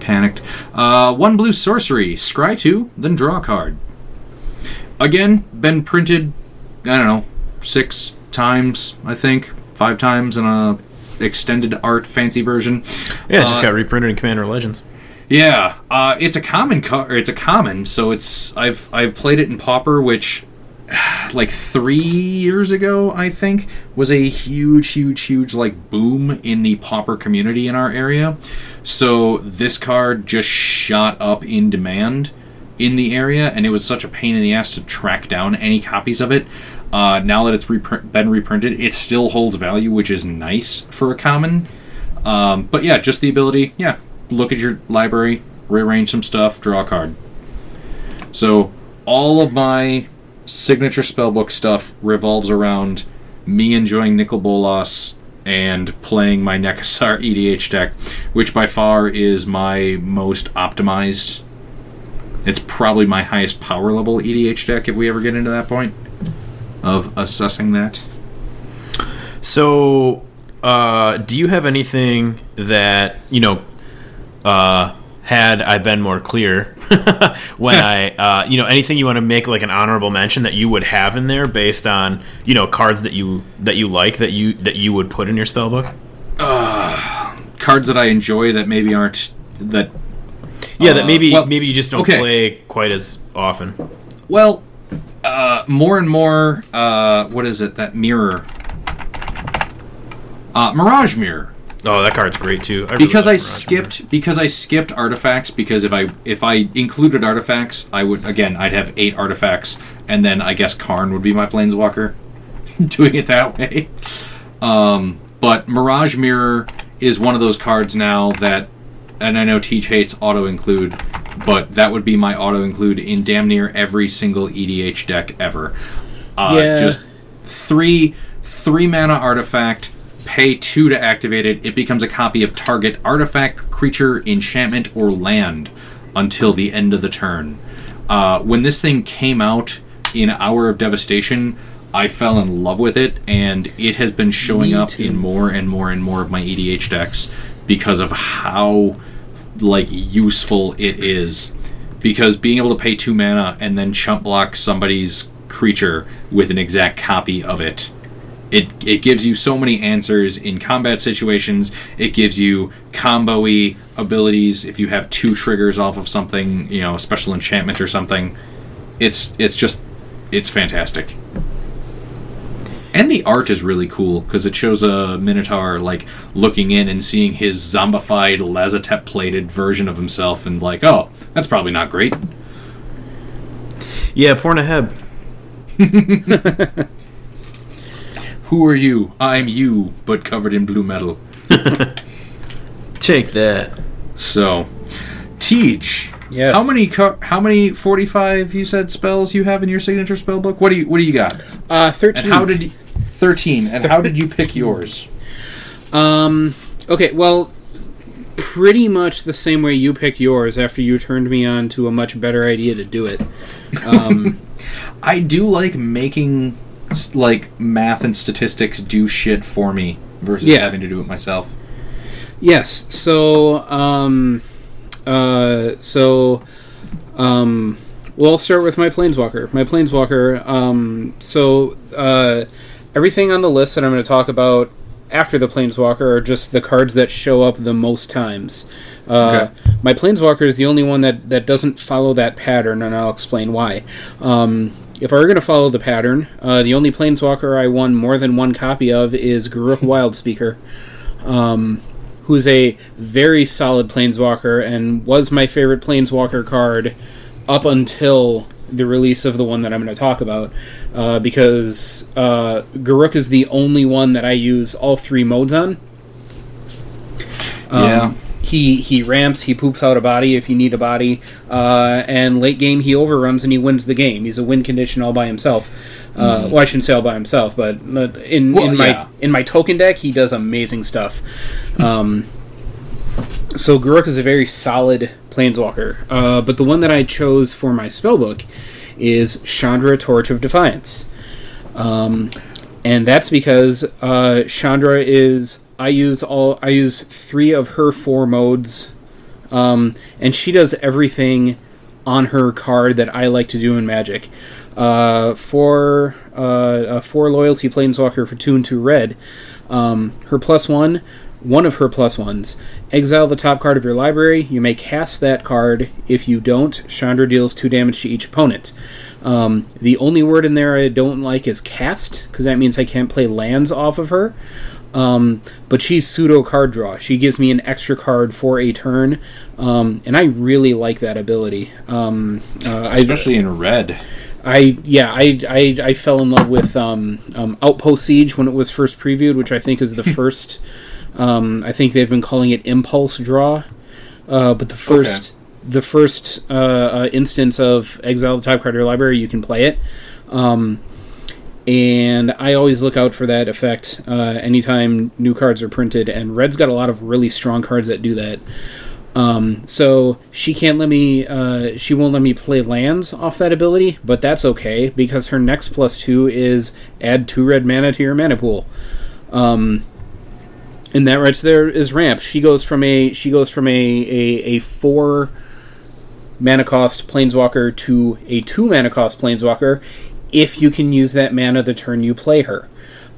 panicked uh one blue sorcery scry 2 then draw a card again been printed i don't know six times i think five times in a extended art fancy version Yeah, it just Uh, got reprinted in Commander Legends. Yeah, uh, it's a common car. It's a common, so it's I've I've played it in Pauper, which like three years ago, I think, was a huge, huge, huge like boom in the Pauper community in our area. So this card just shot up in demand in the area, and it was such a pain in the ass to track down any copies of it. Uh, now that it's reprint, been reprinted, it still holds value, which is nice for a common. Um, but yeah, just the ability, yeah, look at your library, rearrange some stuff, draw a card. So all of my signature spellbook stuff revolves around me enjoying Nicol Bolas and playing my Nekusar EDH deck, which by far is my most optimized. It's probably my highest power level EDH deck if we ever get into that point of assessing that. So, uh, do you have anything that you know? Uh, had I been more clear when I, uh, you know, anything you want to make like an honorable mention that you would have in there based on you know cards that you that you like that you that you would put in your spell book. Uh, cards that I enjoy that maybe aren't that. Yeah, that maybe well, maybe you just don't okay. play quite as often. Well, uh, more and more. Uh, what is it? That mirror. Uh, Mirage Mirror. Oh, that card's great too. I really because I skipped Mirror. because I skipped artifacts because if I if I included artifacts I would again I'd have eight artifacts and then I guess Karn would be my planeswalker doing it that way um, but Mirage Mirror is one of those cards now that and I know Teach hates auto include but that would be my auto include in damn near every single EDH deck ever uh, Yeah. just three three mana artifact pay two to activate it it becomes a copy of target artifact creature enchantment or land until the end of the turn uh, when this thing came out in hour of devastation i fell in love with it and it has been showing Me up too. in more and more and more of my edh decks because of how like useful it is because being able to pay two mana and then chump block somebody's creature with an exact copy of it it it gives you so many answers in combat situations. It gives you combo-y abilities if you have two triggers off of something you know a special enchantment or something. It's it's just it's fantastic. And the art is really cool because it shows a minotaur like looking in and seeing his zombified lazotep plated version of himself and like oh that's probably not great. Yeah, Pornaheb. who are you i'm you but covered in blue metal Take that. So, Teach. Yes. How many co- how many 45 you said spells you have in your signature spell book? What do you what do you got? Uh, thirteen. And how did you 13 and how did you pick yours? Um. Okay. Well, pretty much the same way you picked yours after you turned me on to a much better idea to do it. Um, I do like making s- like math and statistics do shit for me versus Yeah. having to do it myself. yes. So. Um. Uh. So. Um. Well, I'll start with my planeswalker. My planeswalker. Um. So. Uh. Everything on the list that I'm going to talk about after the planeswalker are just the cards that show up the most times. Uh, My planeswalker is the only one that, that doesn't follow that pattern, and I'll explain why. Um, if I were going to follow the pattern, uh, the only planeswalker I won more than one copy of is Garruk Wildspeaker, um, who's a very solid planeswalker and was my favorite planeswalker card up until the release of the one that I'm going to talk about, uh, because uh, Garruk is the only one that I use all three modes on. Um, Yeah. He he ramps, he poops out a body if you need a body, uh, and late game he overruns and he wins the game. He's a win condition all by himself. Uh, Well, I shouldn't say all by himself, but but in Well, in my yeah. in my token deck he does amazing stuff. Um, so Garruk is a very solid planeswalker, uh, but the one that I chose for my spellbook is Chandra Torch of Defiance. Um, and that's because uh, Chandra is I use all I use three of her four modes, um, and she does everything on her card that I like to do in Magic. Uh, for uh, four loyalty planeswalker for two and two red, um, her plus one one of her plus ones. Exile the top card of your library. You may cast that card. If you don't, Chandra deals two damage to each opponent. Um, the only word in there I don't like is cast, because that means I can't play lands off of her. Um, but she's pseudo card draw. She gives me an extra card for a turn, um, and I really like that ability. Um, uh, Especially in red. I yeah I, I, I fell in love with um, um, Outpost Siege when it was first previewed, which I think is the first. Um, I think they've been calling it Impulse Draw, uh, but the first the first uh, uh, instance of Exile the top card of your library, you can play it. Um, and I always look out for that effect uh, anytime new cards are printed. And Red's got a lot of really strong cards that do that. Um, so she can't let me. Uh, she won't let me play lands off that ability, but that's okay because her next plus two is add two red mana to your mana pool. Um, and that right there is ramp. She goes from a she goes from a a, a four mana cost planeswalker to a two mana cost planeswalker if you can use that mana the turn you play her.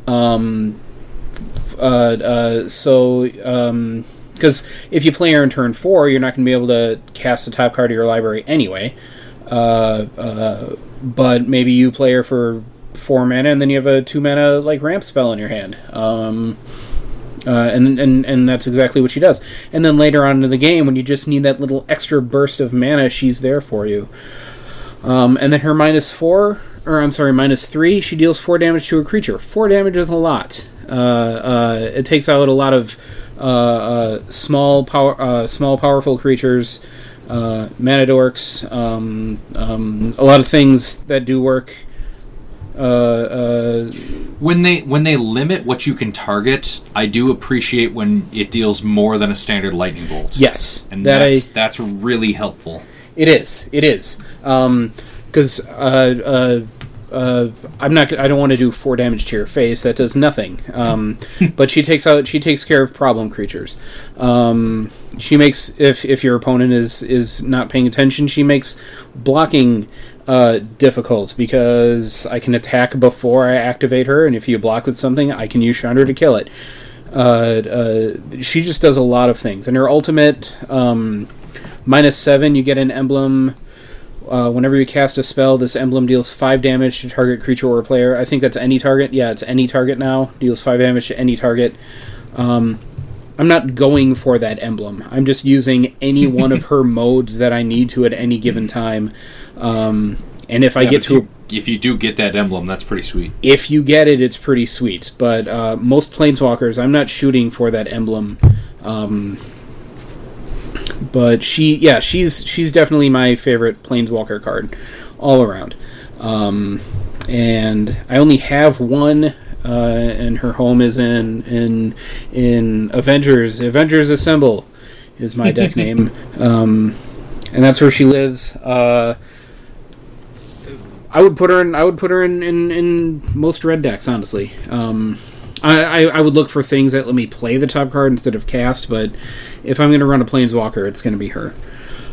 Um, uh, uh, so, because um, if you play her in turn four, you're not going to be able to cast the top card of your library anyway. Uh, uh, but maybe you play her for four mana, and then you have a two mana like ramp spell in your hand. Um, uh, and, and and that's exactly what she does. And then later on in the game, when you just need that little extra burst of mana, she's there for you. Um, and then her minus four, or I'm sorry, minus three, she deals four damage to a creature. Four damage is a lot. Uh, uh, it takes out a lot of uh, uh, small power, uh, small powerful creatures, mana dorks, um, um, a lot of things that do work. when they when they limit what you can target, I do appreciate when it deals more than a standard lightning bolt. Yes, and that that's I, that's really helpful. It is. It is. Because um, uh, uh, uh, I'm not. I don't want to do four damage to your face. That does nothing. Um, but she takes out. She takes care of problem creatures. Um, she makes if if your opponent is is not paying attention, she makes blocking uh, difficult because I can attack before I activate her, and if you block with something, I can use Chandra to kill it. Uh, uh, she just does a lot of things, and her ultimate um, minus seven, you get an emblem uh, whenever you cast a spell, this emblem deals 5 damage to target creature or player. I think that's any target. Yeah, it's any target now. Deals 5 damage to any target. Um, I'm not going for that emblem. I'm just using any one of her modes that I need to at any given time. Um, and if I get to. You, if you do get that emblem, that's pretty sweet. If you get it, it's pretty sweet. But uh, most planeswalkers, I'm not shooting for that emblem. Um, but she, yeah, she's she's definitely my favorite Planeswalker card, all around. Um, and I only have one, uh, and her home is in in in Avengers. Avengers Assemble is my deck name, um, and that's where she lives. Uh, I would put her in. I would put her in in, in most red decks, honestly. Um, I, I, would look for things that let me play the top card instead of cast, but if I'm going to run a Planeswalker, it's going to be her.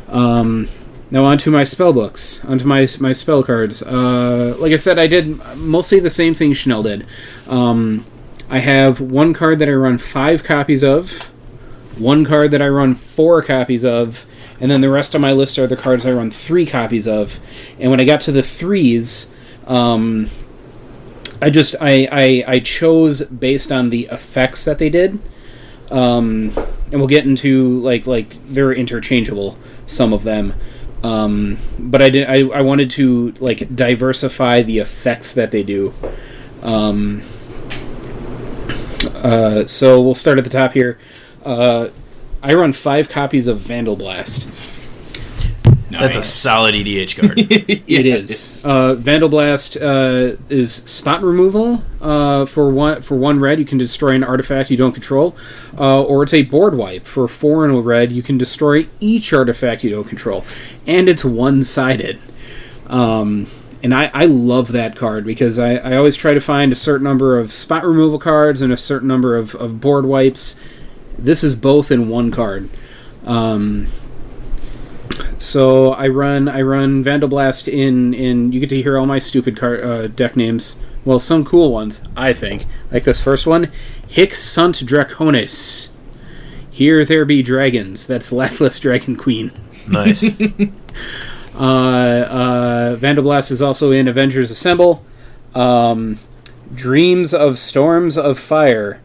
Um, now onto my spell books, onto my my spell cards. Uh, like I said, I did mostly the same thing Chanel did. Um, I have one card that I run five copies of, one card that I run four copies of, and then the rest of my list are the cards I run three copies of. And when I got to the threes, um, I just I, I I chose based on the effects that they did. Um, and we'll get into like like they're interchangeable some of them um, but I did I, I wanted to like diversify the effects that they do um, uh, so we'll start at the top here uh, I run five copies of Vandal Blast. That's a solid EDH card. it is. Uh, Vandal Blast uh, is spot removal uh, for one for one red. You can destroy an artifact you don't control, uh, or it's a board wipe for four and a red. You can destroy each artifact you don't control, and it's one sided. Um, and I, I love that card because I, I always try to find a certain number of spot removal cards and a certain number of, of board wipes. This is both in one card. Um, so I run I run Vandal Blast in in you get to hear all my stupid car, uh, deck names. Well, some cool ones I think, like this first one, Hic Sunt Draconis. Here There Be Dragons. That's Lathliss Dragon Queen. Nice. Uh, uh, Vandalblast is also in Avengers Assemble. Um, Dreams of Storms of Fire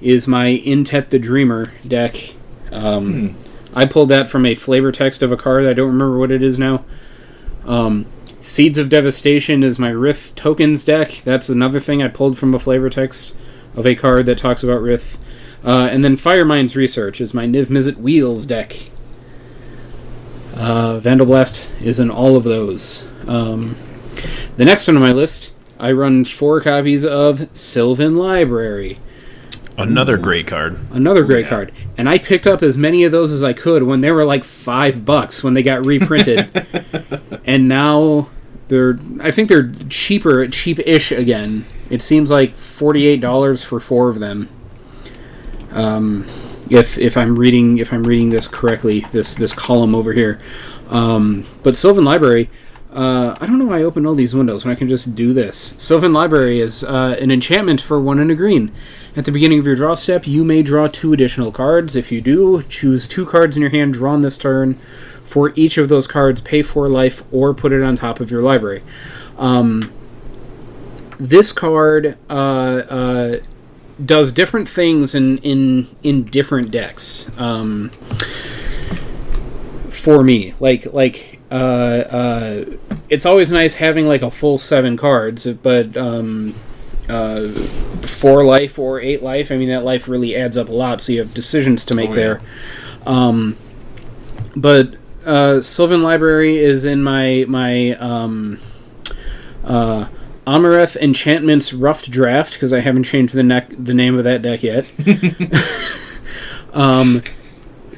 is my Intet the Dreamer deck. Um, I pulled that from a flavor text of a card. I don't remember what it is now. Um, Seeds of Devastation is my Rith tokens deck. That's another thing I pulled from a flavor text of a card that talks about Rith. Uh, and then Firemind's Research is my Niv Mizzet Wheels deck. Uh, Vandalblast is in all of those. Um, the next one on my list, I run four copies of Sylvan Library. Another great card. Another great yeah. card. And I picked up as many of those as I could when they were like five bucks when they got reprinted. and now they're I think they're cheaper cheap ish again. It seems like forty eight dollars for four of them. Um if if I'm reading if I'm reading this correctly, this this column over here. Um, but Sylvan Library, uh, I don't know why I opened all these windows when I can just do this. Sylvan Library is uh, an enchantment for one and a green. At the beginning of your draw step, you may draw two additional cards. If you do, choose two cards in your hand drawn this turn. For each of those cards, pay four life or put it on top of your library. Um, this card uh, uh, does different things in in in different decks. Um, for me, like like uh, uh, it's always nice having like a full seven cards, but um, uh, four life or eight life. I mean that life really adds up a lot, so you have decisions to make Oh, yeah. there. Um, but uh, Sylvan Library is in my my um, uh, Amareth Enchantments Rough Draft because I haven't changed the neck the name of that deck yet. um,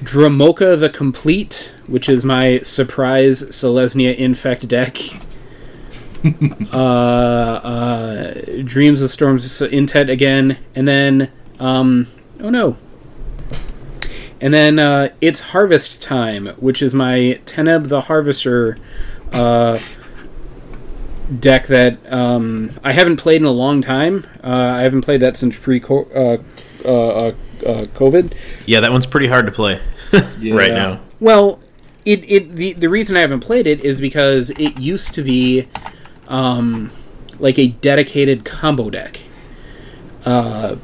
Dromoka the Complete, which is my surprise Selesnya Infect deck. uh, uh, Dreams of Storms Intet again, and then um, oh no. And then uh, it's Harvest Time, which is my Teneb the Harvester uh, deck that um, I haven't played in a long time. Uh, I haven't played that since pre uh, uh, uh, uh, COVID. Yeah, that one's pretty hard to play right now. Well, it, it the the reason I haven't played it is because it used to be um, like a dedicated combo deck. Uh,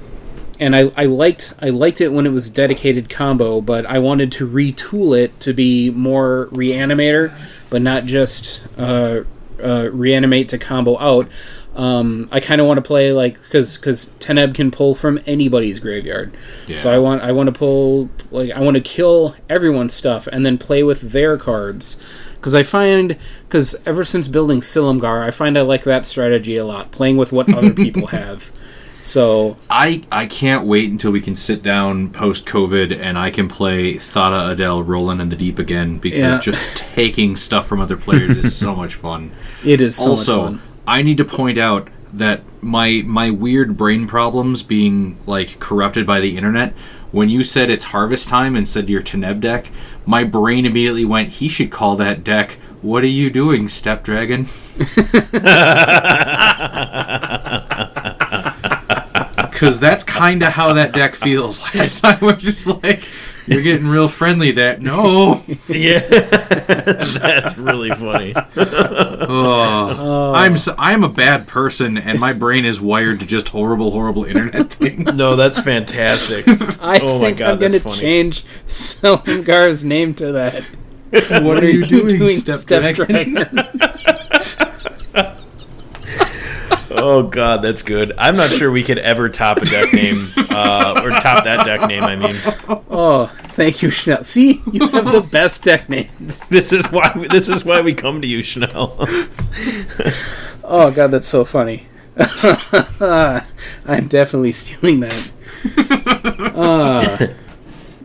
and I, I liked I liked it when it was dedicated combo, but I wanted to retool it to be more reanimator, but not just uh, uh, reanimate to combo out. Um, I kind of want to play like because because Teneb can pull from anybody's graveyard, so I want I want to pull like I want to kill everyone's stuff and then play with their cards because I find because ever since building Silumgar, I find I like that strategy a lot, playing with what other people have. So I I can't wait until we can sit down post COVID and I can play Thada Adele Roland in the deep again because Yeah. just taking stuff from other players is so much fun. it is so also, much fun. I need to point out that my my weird brain problems being like corrupted by the internet. When you said it's harvest time and said your Teneb deck, my brain immediately went, he should call that deck. What are you doing, Step Dragon? Because that's kind of how that deck feels. Last time I was just like, you're getting real friendly that No. Yeah, that's really funny. Oh, I'm s I'm a bad person, and my brain is wired to just horrible, horrible internet things. No, that's fantastic. I Oh my think God, I'm going to funny. change Silumgar's name to that. What are you doing, Step, Step Dragon? Oh god, that's good. I'm not sure we could ever top a deck name, uh, or top that deck name. I mean, Oh, thank you, Chanel. See, you have the best deck names. this is why this is why we come to you, Chanel. Oh god, that's so funny. I'm definitely stealing that. Uh,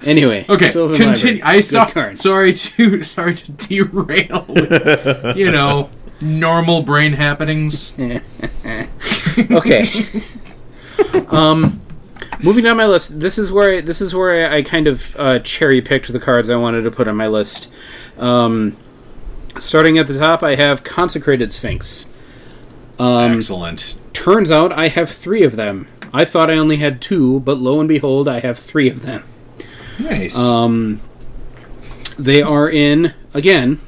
anyway, Okay, Sylvan continue. Library. I saw. Card. Sorry to sorry to derail. With, you know, normal brain happenings. okay. um, moving down my list. This is where I, this is where I, I kind of uh, cherry picked the cards I wanted to put on my list. Um, starting at the top, I have Consecrated Sphinx. Um, Excellent. turns out I have three of them. I thought I only had two, but lo and behold, I have three of them. Nice. Um, they are in again.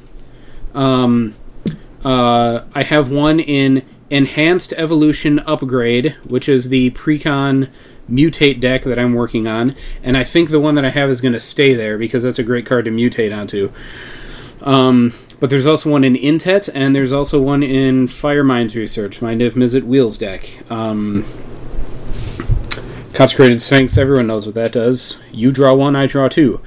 Um, uh, I have one in Enhanced Evolution Upgrade, which is the Precon Mutate deck that I'm working on, and I think the one that I have is going to stay there because that's a great card to mutate onto. Um, but there's also one in Intet, and there's also one in Fire Minds Research, my Niv Mizzet Wheels deck. Um, Consecrated Sphinx, everyone knows what that does. You draw one, I draw two.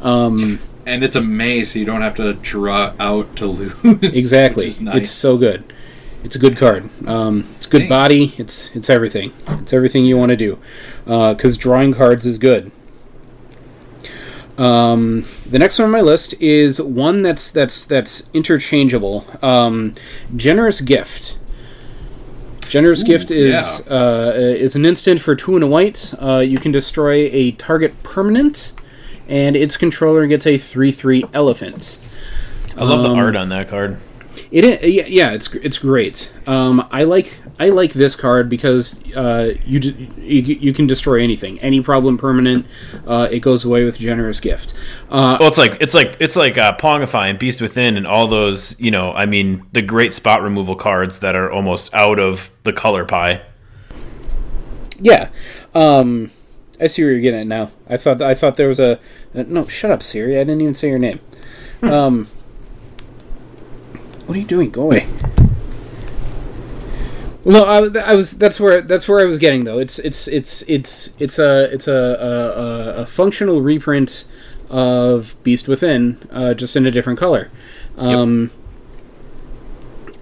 Um, and it's a maze, so you don't have to draw out to lose. exactly. nice. It's so good. It's a good card. Um, it's good Thanks. body. It's it's everything. It's everything you want to do. Because drawing cards is good. Um, the next one on my list is one that's that's that's interchangeable. Um, Generous gift. Generous gift is yeah. uh, is an instant for two and a white. Uh, you can destroy a target permanent, and its controller gets a three three elephant. I love the Um, art on that card. It yeah, yeah it's it's great. Um, I like I like this card because uh, you, you you can destroy anything, any problem permanent. Uh, it goes away with generous gift. Uh, Well, it's like it's like it's like uh, Pongify and Beast Within and all those. You know, I mean, the great spot removal cards that are almost out of the color pie. yeah, um, I see where you're getting at now. I thought I thought there was a uh, no. Shut up, Siri. I didn't even say your name. Um, what are you doing? Go away. No, I, I was. That's where. That's where I was getting though. It's. It's. It's. It's. It's a. It's a. A, a, functional reprint of Beast Within, uh, just in a different color. Um,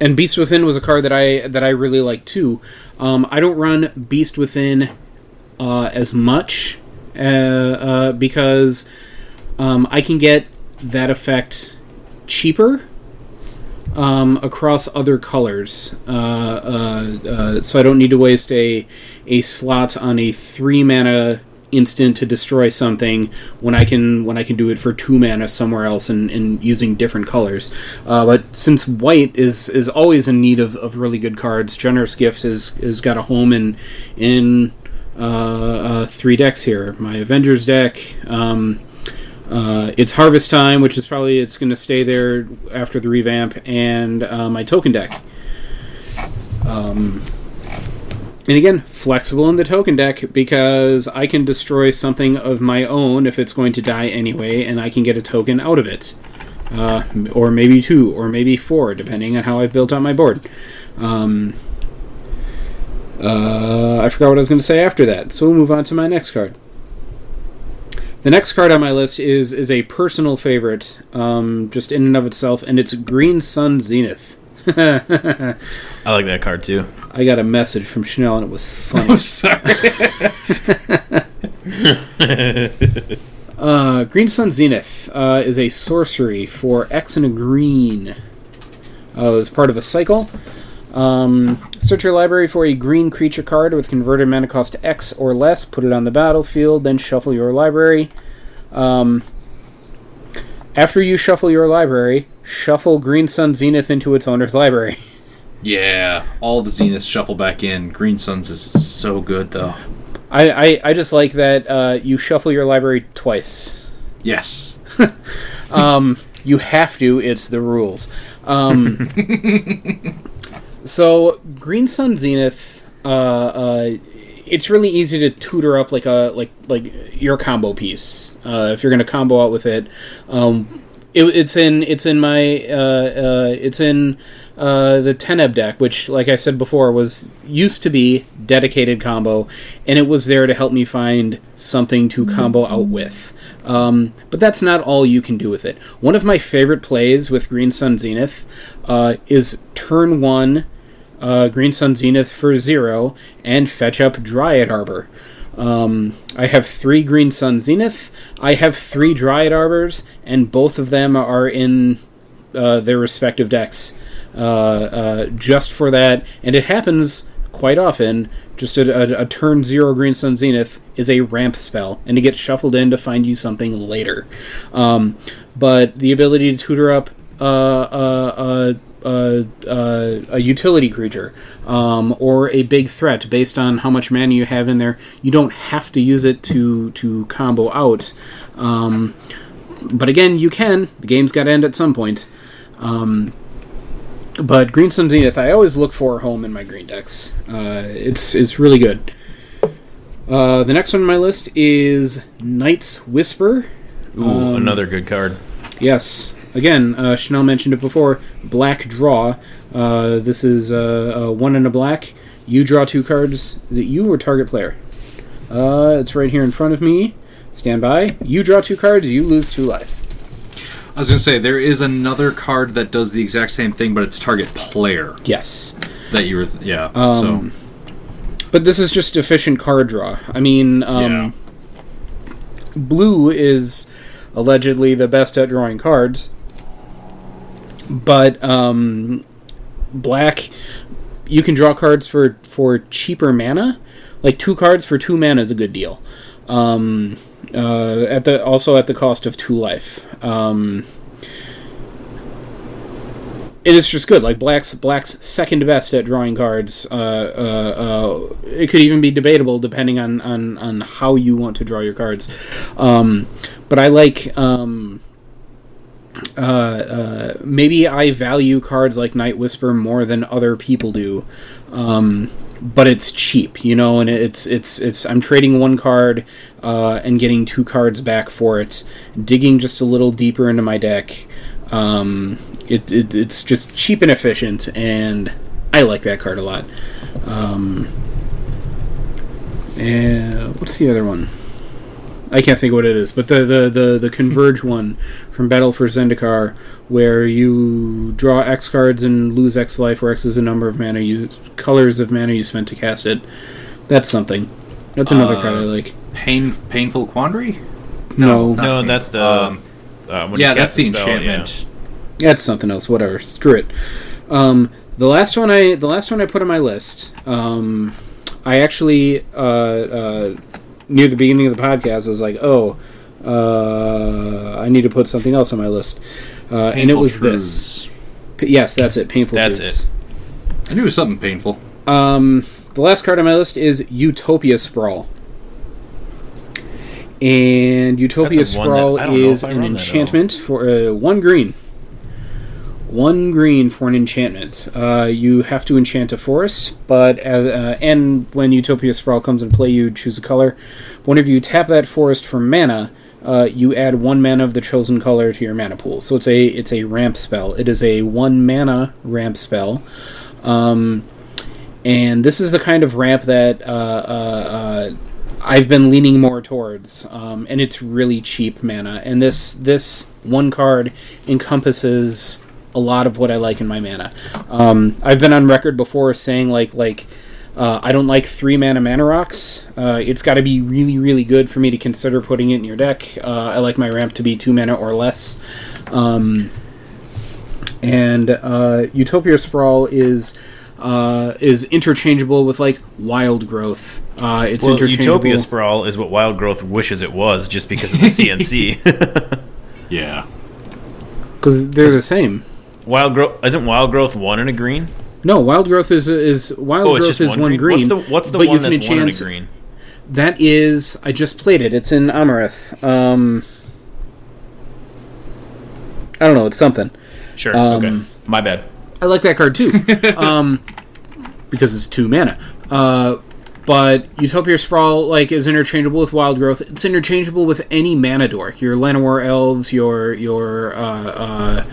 And Beast Within was a card that I that I really like too. Um, I don't run Beast Within uh, as much uh, uh, because um, I can get that effect cheaper um, across other colors. Uh, uh, uh, so I don't need to waste a a slot on a three mana instant to destroy something when I can when I can do it for two mana somewhere else and, and using different colors. Uh, but since white is is always in need of, of really good cards, Generous Gift has has got a home in in three decks here. My Avengers deck. Um, uh, it's Harvest Time, which is probably it's going to stay there after the revamp, and uh, my token deck. Um, and again, flexible in the token deck because I can destroy something of my own if it's going to die anyway, and I can get a token out of it. Uh, or maybe two, or maybe four, depending on how I've built out my board. Um, uh, I forgot what I was going to say after that, so we'll move on to my next card. The next card on my list is is a personal favorite, um, just in and of itself, and it's Green Sun Zenith. I like that card too. I got a message from Chanel, and it was funny. Oh, sorry. Uh, green Sun Zenith uh, is a sorcery for X and a green. Uh, it's part of a cycle. Um, search your library for a green creature card with converted mana cost X or less. Put it on the battlefield, then shuffle your library. Um, after you shuffle your library, shuffle Green Sun Zenith into its owner's library. yeah, all the Zeniths shuffle back in. Green Suns is so good though. I, I, I just like that uh, you shuffle your library twice. Yes. Um, you have to. It's the rules. Um, so Green Sun Zenith, uh, uh, it's really easy to tutor up like a like like your combo piece. Uh, if you're going to combo out with it, um, it, it's in it's in my uh, uh, it's in uh, the Teneb deck, which, like I said before, was used to be dedicated combo, and it was there to help me find something to combo out with. Um, but that's not all you can do with it. One of my favorite plays with Green Sun Zenith uh, is turn one uh, Green Sun Zenith for zero and fetch up Dryad Arbor. Um, I have three Green Sun Zenith. I have three Dryad Arbors, and both of them are in uh, their respective decks uh, uh, just for that. And it happens quite often. Just a, a, a turn zero Green Sun Zenith is a ramp spell, and it gets shuffled in to find you something later. Um, but the ability to tutor up uh, uh, uh, uh, uh, a utility creature um, or a big threat based on how much mana you have in there. You don't have to use it to to combo out. Um, but again, you can. The game's got to end at some point. Um, but Green Sun Zenith, I always look for a home in my green decks. Uh, it's it's really good. Uh, the next one on my list is Night's Whisper. Ooh, Um, another good card. Yes. Again, uh, Chanel mentioned it before. Black draw. Uh, this is uh, uh, one in a black. You draw two cards. Is it you or target player? Uh, it's right here in front of me. Stand by. You draw two cards. You lose two life. I was gonna say there is another card that does the exact same thing, but it's target player Yes. that you were. yeah. Um, But this is just efficient card draw. I mean, um, blue is allegedly the best at drawing cards, but um, black, you can draw cards for for cheaper mana. Like two cards for two mana is a good deal. Um, uh, at the also at the cost of two life. Um, it is just good. Like black's black's second best at drawing cards. Uh, uh, uh, it could even be debatable depending on, on, on how you want to draw your cards. Um, but I like um, uh, uh, maybe I value cards like Night Whisper more than other people do. Um, but it's cheap, you know, and it's it's it's I'm trading one card uh, and getting two cards back for it, digging just a little deeper into my deck. Um, it, it it's just cheap and efficient, and I like that card a lot. Um, and what's the other one? I can't think what it is, but the the the, the converge one from Battle for Zendikar, where you draw X cards and lose X life, where X is the number of mana you colors of mana you spent to cast it. That's something. That's another Uh, card I like. pain painful quandary. No, No, Okay. that's the. Um, uh, when yeah, you that's cast the spell, yeah. enchantment. That's something else. Whatever. Screw it. Um, the last one I the last one I put on my list. Um, I actually uh, uh, near the beginning of the podcast I was like, oh, uh, I need to put something else on my list, uh, and it Painful was this. P- yes, that's it. Painful. That's Truths. I knew it was something painful. Um, the last card on my list is Utopia Sprawl. And Utopia That's a one that- Sprawl I don't know is an run that at all. enchantment for uh, one green. One green for an enchantment. Uh, you have to enchant a forest, but as, uh, and when Utopia Sprawl comes in play, you choose a color. Whenever you tap that forest for mana, uh, you add one mana of the chosen color to your mana pool. So it's a it's a ramp spell. It is a one mana ramp spell. Um, and this is the kind of ramp that uh, uh, uh, I've been leaning more towards, um, and it's really cheap mana. And this this one card encompasses a lot of what I like in my mana. Um, I've been on record before saying like like uh, I don't like three mana mana rocks. Uh, it's got to be really really good for me to consider putting it in your deck. Uh, I like my ramp to be two mana or less. Um, and uh, Utopia Sprawl is uh, is interchangeable with like Wild Growth. Uh, it's Well, interchangeable. Utopia Sprawl is what Wild Growth wishes it was, just because of the CMC. Yeah. because they're the same. Wild Growth isn't Wild Growth one in a green? No, Wild Growth is is Wild Oh, Growth just is one, green. green. What's the what's the one can that's one in a green? That is, I just played it. It's in Amarith. Um, I don't know. It's something. Sure. Um, okay. My bad. I like that card too, um, because it's two mana. Uh, but Utopia Sprawl like is interchangeable with Wild Growth. It's interchangeable with any mana dork. Your Llanowar elves, your your uh, uh,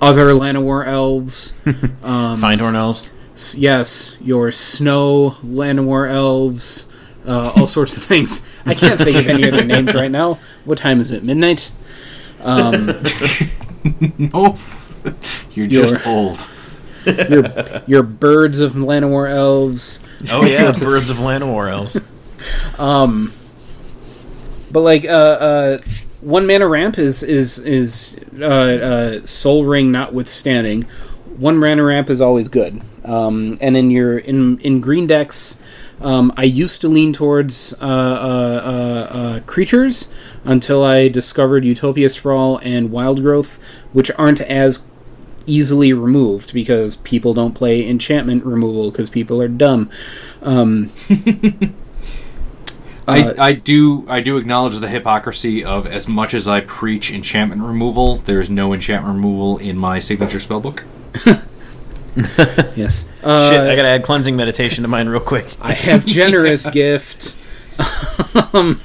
other Llanowar elves. Um, Findhorn elves. s- yes, your snow Llanowar elves. Uh, all sorts of things. I can't think of any other names right now. What time is it? Midnight. Um, No. You're You're- just old. your your birds of Llanowar elves. Oh yeah, birds of Llanowar elves. Um, but like uh, uh, one mana ramp is is is uh, uh, Sol Ring notwithstanding, one mana ramp is always good. Um, and in your in in green decks, um, I used to lean towards uh, uh, uh, uh, creatures until I discovered Utopia Sprawl and Wild Growth, which aren't as easily removed because people don't play enchantment removal because people are dumb. Um, Uh, I do I do acknowledge the hypocrisy of as much as I preach enchantment removal, there is no enchantment removal in my signature spellbook. yes. Uh, Shit, I gotta add cleansing meditation to mine real quick. I have generous gift. um,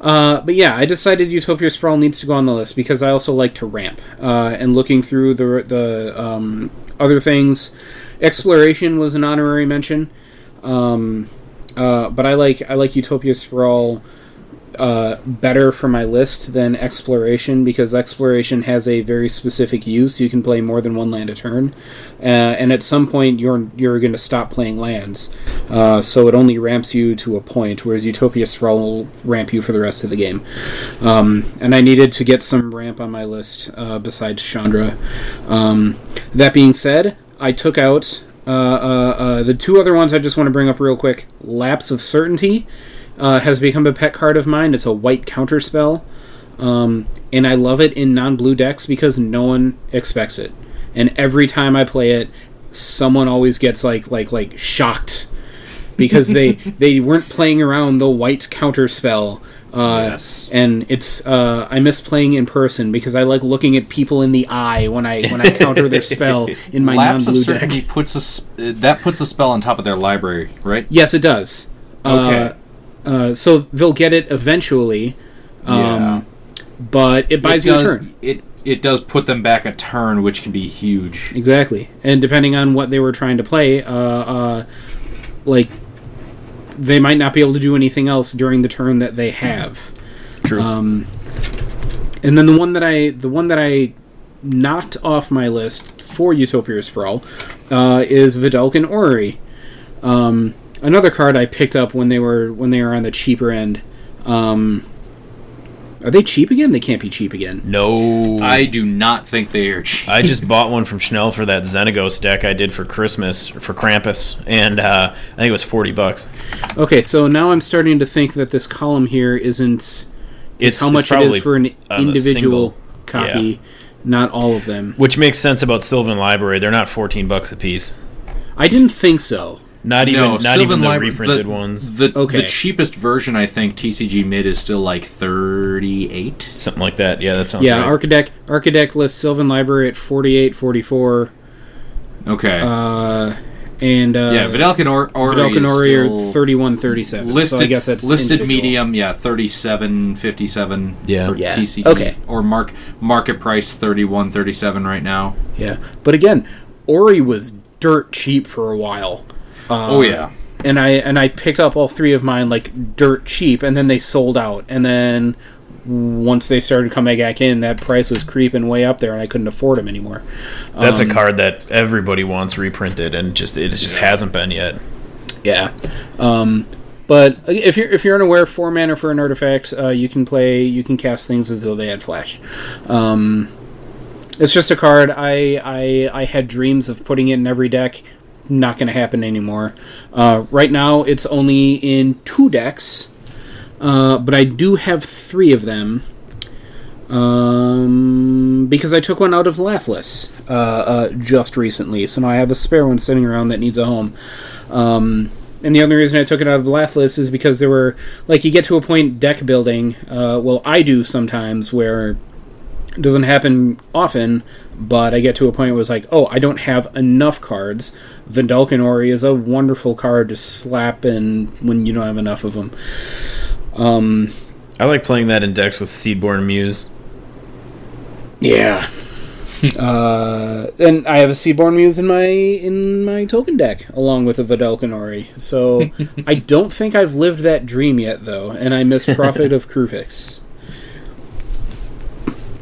uh, but yeah, I decided Utopia Sprawl needs to go on the list because I also like to ramp. Uh, and looking through the the um, other things, exploration was an honorary mention. Um, uh, but I like I like Utopia Sprawl uh, better for my list than exploration because exploration has a very specific use. You can play more than one land a turn, uh, and at some point you're you're going to stop playing lands. Uh, so it only ramps you to a point, whereas Utopia Sprawl will ramp you for the rest of the game. Um, and I needed to get some ramp on my list uh, besides Chandra. Um, that being said, I took out. Uh, uh, uh, the two other ones I just want to bring up real quick. Lapse of Certainty uh, has become a pet card of mine. It's a white counter spell, um, and I love it in non-blue decks because no one expects it. And every time I play it, someone always gets like like like shocked because they they weren't playing around the white counter spell. Uh, Yes. and it's uh, I miss playing in person because I like looking at people in the eye when I when I counter their spell in my Lapse non-blue certainty deck. puts a s- uh, that puts a spell on top of their library, right? Yes, it does. Okay. Uh, uh, so they'll get it eventually, um, Yeah. but it buys it you a does, turn. It it does put them back a turn, which can be huge. Exactly, and depending on what they were trying to play, uh, uh, like they might not be able to do anything else during the turn that they have. True. Um, and then the one that I the one that I knocked off my list for Utopia Sprawl uh, is Vedalken Orrery. Um, another card I picked up when they were when they were on the cheaper end. Um, are they cheap again? They can't be cheap again. no. I do not think they are cheap. I just bought one from Schnell for that Xenagos deck I did for Christmas for Krampus, and uh, I think it was forty bucks. Okay, so now I'm starting to think that this column here isn't It's how much it's probably is for an individual single- copy, yeah. not all of them. which makes sense about Sylvan Library. They're not fourteen bucks a piece. I didn't think so. Not even no, not Sylvan even the Libra- reprinted the, ones. The, Okay. the cheapest version, I think, TCG mid is still like thirty eight. Something like that. Yeah, that sounds Yeah, right. Archidekt Archidekt lists Sylvan Library at 48, 44, Okay. uh, and uh, yeah, Vidalcan or Ori Vedalken Orrery are still 31, 37. listed. so I guess that's listed individual. medium. Yeah, thirty seven fifty seven. Yeah. for Yeah. TCG. Okay. Or mark market price 31 37 right now. Yeah, but again, Orrery was dirt cheap for a while. Uh, oh yeah. and I and I picked up all three of mine like dirt cheap, and then they sold out, and then once they started coming back in, that price was creeping way up there, and I couldn't afford them anymore. That's Um, a card that everybody wants reprinted, and just it just hasn't been yet. Yeah. Um, but if you're if you're unaware, four mana for an artifact, uh, you can play you can cast things as though they had flash. Um, it's just a card. I I I had dreams of putting it in every deck. Not going to happen anymore. Uh, right now, it's only in two decks, uh, but I do have three of them. Um, because I took one out of Lathliss uh, uh, just recently, so now I have a spare one sitting around that needs a home. Um, and the only reason I took it out of Lathliss is because there were like you get to a point deck building. Uh, well, I do sometimes where it doesn't happen often, but I get to a point where it's like, oh, I don't have enough cards. Vedalken Orrery is a wonderful card to slap in when you don't have enough of them. Um, I like playing that in decks with Seedborn Muse. yeah. uh, and I have a Seedborn Muse in my in my token deck, along with a Vedalken Orrery. So I don't think I've lived that dream yet, though, and I miss Prophet of Kruphix.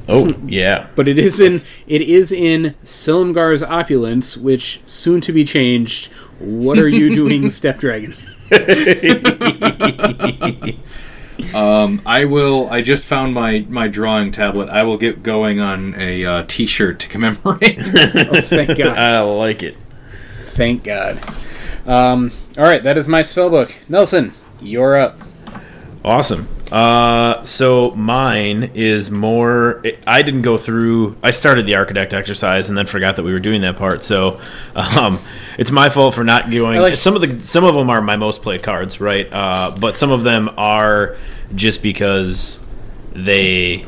Oh yeah, But it is in it is in Silumgar's opulence, which soon to be changed. What are you doing, Step Dragon? Um, I will. I just found my my drawing tablet. I will get going on a uh, T-shirt to commemorate. Oh, thank God! I like it. Thank God. Um, all right, that is my spellbook. Nelson, you're up. Awesome. Uh, so mine is more. I didn't go through. I started the Archidekt exercise and then forgot that we were doing that part. So, um, it's my fault for not going. like- some of the some of them are my most played cards, right? Uh, but some of them are just because they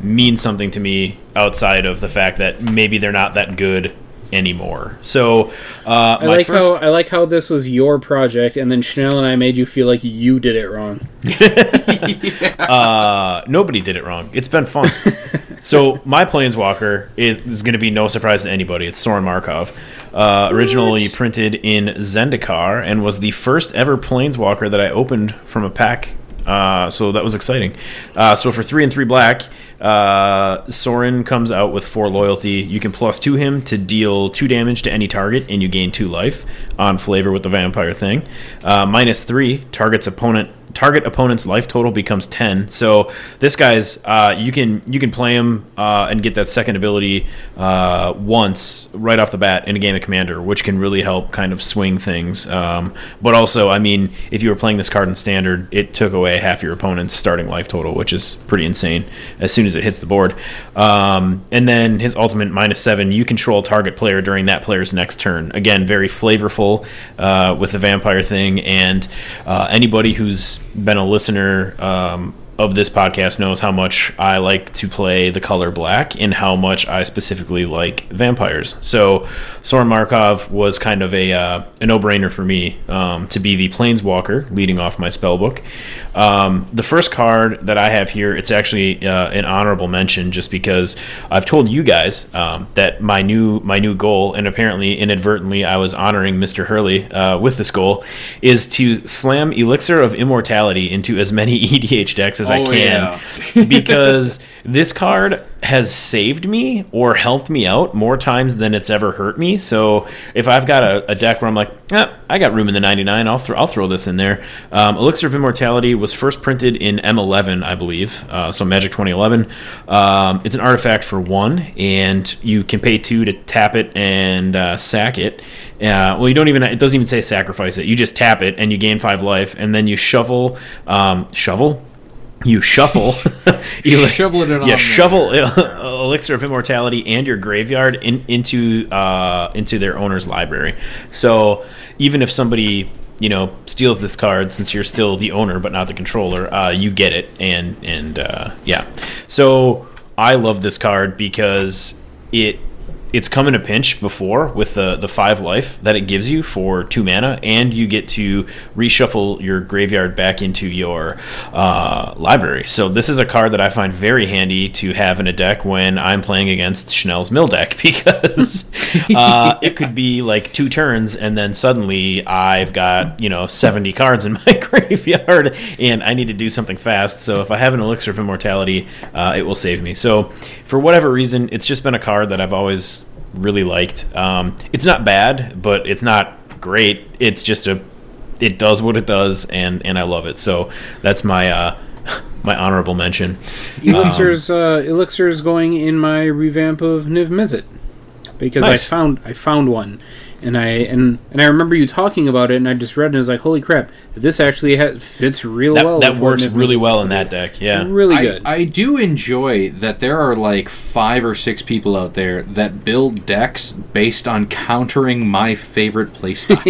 mean something to me outside of the fact that maybe they're not that good anymore. So, uh, I like how I like how this was your project, and then Schnell and I made you feel like you did it wrong. Uh, nobody did it wrong. It's been fun. so my planeswalker is, is going to be no surprise to anybody. It's Sorin Markov, uh, originally printed in Zendikar, and was the first ever planeswalker that I opened from a pack. Uh, so that was exciting. Uh, so for three and three black, uh, Sorin comes out with four loyalty. You can plus two him to deal two damage to any target, and you gain two life on flavor with the vampire thing. Uh, minus three target's opponent target opponent's life total becomes 10 so this guy's uh, you can you can play him uh, and get that second ability uh, once right off the bat in a game of commander which can really help kind of swing things. Um, but also i mean if you were playing this card in standard it took away half your opponent's starting life total which is pretty insane as soon as it hits the board. Um, and then his ultimate minus seven you control target player during that player's next turn. Again very flavorful uh, with the vampire thing. And uh, anybody who's been a listener um, of this podcast knows how much I like to play the color black and how much I specifically like vampires. So Sorin Markov was kind of a, uh, a no-brainer for me um, to be the Planeswalker leading off my spell book. Um, the first card that I have here, it's actually uh, an honorable mention just because I've told you guys um, that my new my new goal, and apparently inadvertently I was honoring Mr. Hurley uh, with this goal, is to slam Elixir of Immortality into as many EDH decks as I Oh, can yeah. because this card has saved me or helped me out more times than it's ever hurt me. So if I've got a, a deck where I'm like, eh, I got room in the 99, I'll throw I'll throw this in there. Um, Elixir of Immortality was first printed in M11, I believe. Uh, so Magic 2011. Um, it's an artifact for one, and you can pay two to tap it and uh, sack it. Uh, well, you don't even. It doesn't even say sacrifice it. You just tap it and you gain five life, and then you shovel, um, shovel. You shuffle, Eli- Shovel it yeah, there. shovel elixir of immortality and your graveyard in, into uh, into their owner's library. So even if somebody you know steals this card, since you're still the owner but not the controller, uh, you get it, and and uh, yeah. So I love this card because it it's come in a pinch before with the the five life that it gives you for two mana, and you get to reshuffle your graveyard back into your uh, library. So this is a card that I find very handy to have in a deck when I'm playing against Schnell's Mill deck because uh, it could be like two turns, and then suddenly I've got you know 70 cards in my graveyard, and I need to do something fast. So if I have an Elixir of Immortality, uh, it will save me. So for whatever reason, it's just been a card that I've always really liked. Um, it's not bad, but it's not great. It's just a, it does what it does, and and I love it. So that's my uh, my honorable mention. Elixir's uh, Elixir's going in my revamp of Niv Mizzet because Nice. I found I found one, and I and and I remember you talking about it, and I just read it and I was like, holy crap, this actually ha- fits real That, well. that works really well in that deck. Yeah. Really I, good. I do enjoy that there are like five or six people out there that build decks based on countering my favorite playstyles.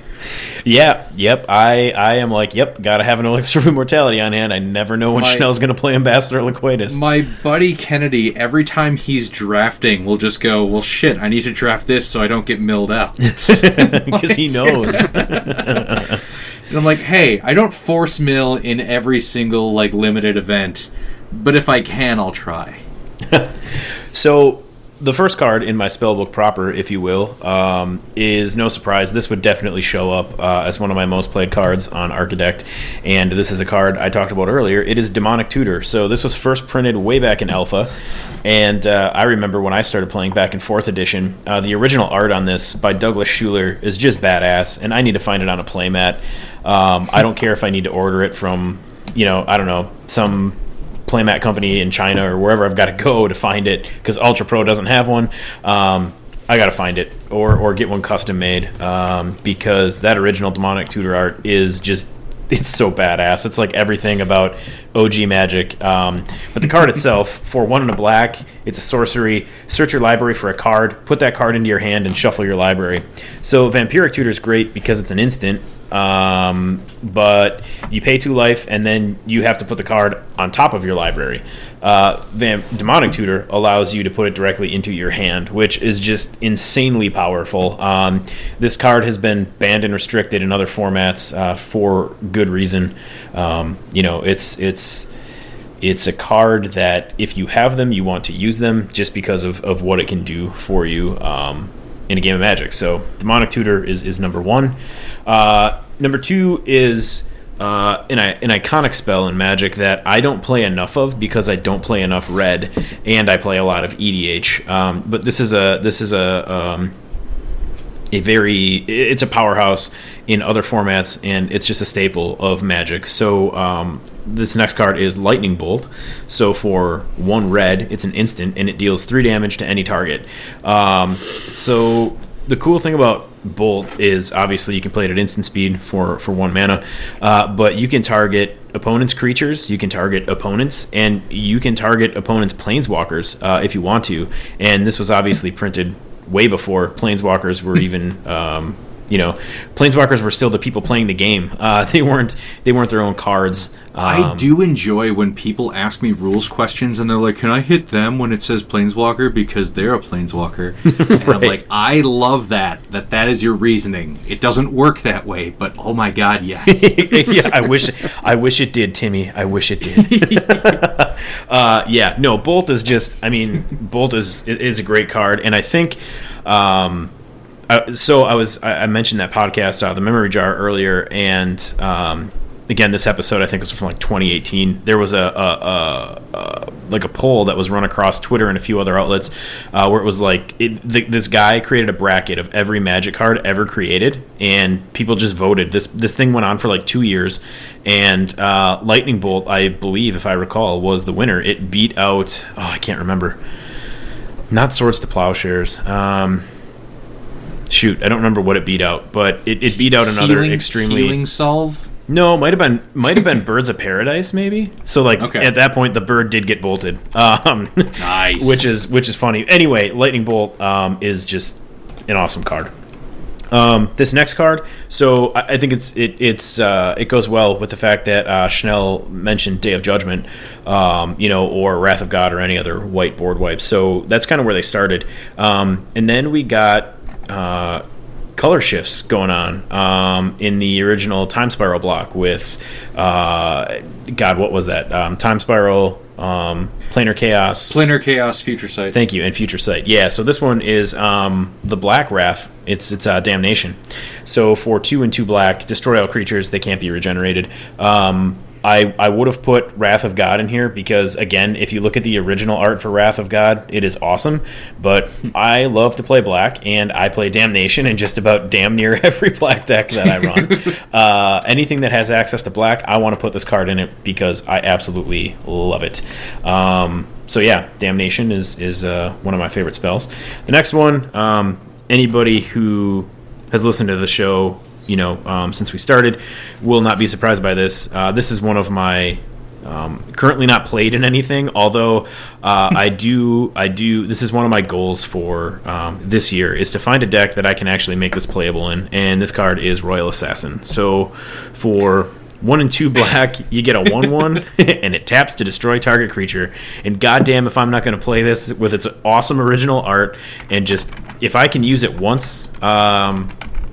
Yeah, yep. I I am like, yep, gotta have an elixir of immortality on hand. I never know when My- Schnell's gonna play Ambassador Liquidus. my buddy Kennedy, every time he's drafting, will just go, "Well, shit, I need to draft this so I don't get milled out." Because he knows. And I'm like, "Hey, I don't force mill in every single like limited event, but if I can, I'll try." So the first card in my spellbook proper, if you will, um, is no surprise. This would definitely show up uh, as one of my most played cards on Archidekt, and this is a card I talked about earlier. It is Demonic Tutor. So this was first printed way back in Alpha, and uh, I remember when I started playing back in Fourth Edition. Uh, the original art on this by Douglas Shuler is just badass, and I need to find it on a playmat. Um, I don't care if I need to order it from, you know, I don't know, some playmat company in China or wherever I've got to go to find it because Ultra Pro doesn't have one. Um, I got to find it or or get one custom made um, because that original demonic tutor art is just it's so badass. It's like everything about OG Magic. Um, but the card itself, for one and a black, it's a sorcery. Search your library for a card, put that card into your hand, and shuffle your library. So Vampiric Tutor is great because it's an instant. Um, but you pay two life, and then you have to put the card on top of your library. Uh, Vamp- Demonic Tutor allows you to put it directly into your hand, which is just insanely powerful. Um, this card has been banned and restricted in other formats uh, for good reason. Um, you know, it's it's it's it's a card that if you have them, you want to use them just because of, of what it can do for you um, in a game of Magic. So Demonic Tutor is, is number one. Uh, number two is uh, an, an iconic spell in Magic that I don't play enough of because I don't play enough red, and I play a lot of EDH. Um, but this is a this is a um, a very it's a powerhouse in other formats, and it's just a staple of Magic. So um, this next card is Lightning Bolt. So for one red, it's an instant, and it deals three damage to any target. Um, so the cool thing about Bolt is obviously you can play it at instant speed for for one mana, uh, but you can target opponents' creatures, you can target opponents, and you can target opponents' planeswalkers uh, if you want to. And this was obviously printed way before planeswalkers were even. Um, you know, planeswalkers were still the people playing the game. Uh, they weren't. They weren't their own cards. I Um, do enjoy when people ask me rules questions and they're like, "Can I hit them when it says planeswalker because they're a planeswalker?" and I'm like, "I love that. That that is your reasoning. It doesn't work that way, but oh my god, yes." yeah, I wish I wish it did, Timmy. I wish it did. uh, yeah, no, Bolt is just. I mean, Bolt is is a great card, and I think. Um, I, so I was I mentioned that podcast, uh, the Memory Jar, earlier, and um, again, this episode I think was from like 2018. There was a, a, a, a like a poll that was run across Twitter and a few other outlets, uh, where it was like it, th- this guy created a bracket of every Magic card ever created, and people just voted. This this thing went on for like two years, and uh, Lightning Bolt, I believe, if I recall, was the winner. It beat out oh I can't remember, not Swords to Plowshares. Um, shoot, I don't remember what it beat out, but it, it beat out another Healing- extremely healing salve. no, might have been might have been Birds of Paradise, maybe. So like Okay. at that point, the bird did get bolted, um, Nice. which is which is funny. Anyway, Lightning Bolt um, is just an awesome card. Um, this next card, so I, I think it's it it's uh, it goes well with the fact that uh, Schnell mentioned Day of Judgment, um, you know, or Wrath of God or any other white board wipe. So that's kind of where they started, um, and then we got. Uh, color shifts going on um, in the original time spiral block with uh, god what was that um, time spiral um, planar chaos Planar chaos, future sight. Thank you, and Future Sight. Yeah, so this one is um, the Black Wrath. It's it's uh, Damnation. So for two and two black, destroy all creatures. They can't be regenerated. I I would have put Wrath of God in here because again, if you look at the original art for Wrath of God, it is awesome. But I love to play black, and I play Damnation in just about damn near every black deck that I run. uh, anything that has access to black, I want to put this card in it because I absolutely love it. Um, so yeah, Damnation is is uh, one of my favorite spells. The next one, um, anybody who has listened to the show, you know, um, since we started, will not be surprised by this. Uh, this is one of my um, currently not played in anything, although uh, I do. I do. This is one of my goals for um, this year is to find a deck that I can actually make this playable in, and this card is Royal Assassin. So for one and two black, you get a one-one, and it taps to destroy target creature. And goddamn, if I'm not going to play this with its awesome original art, and just if I can use it once, um,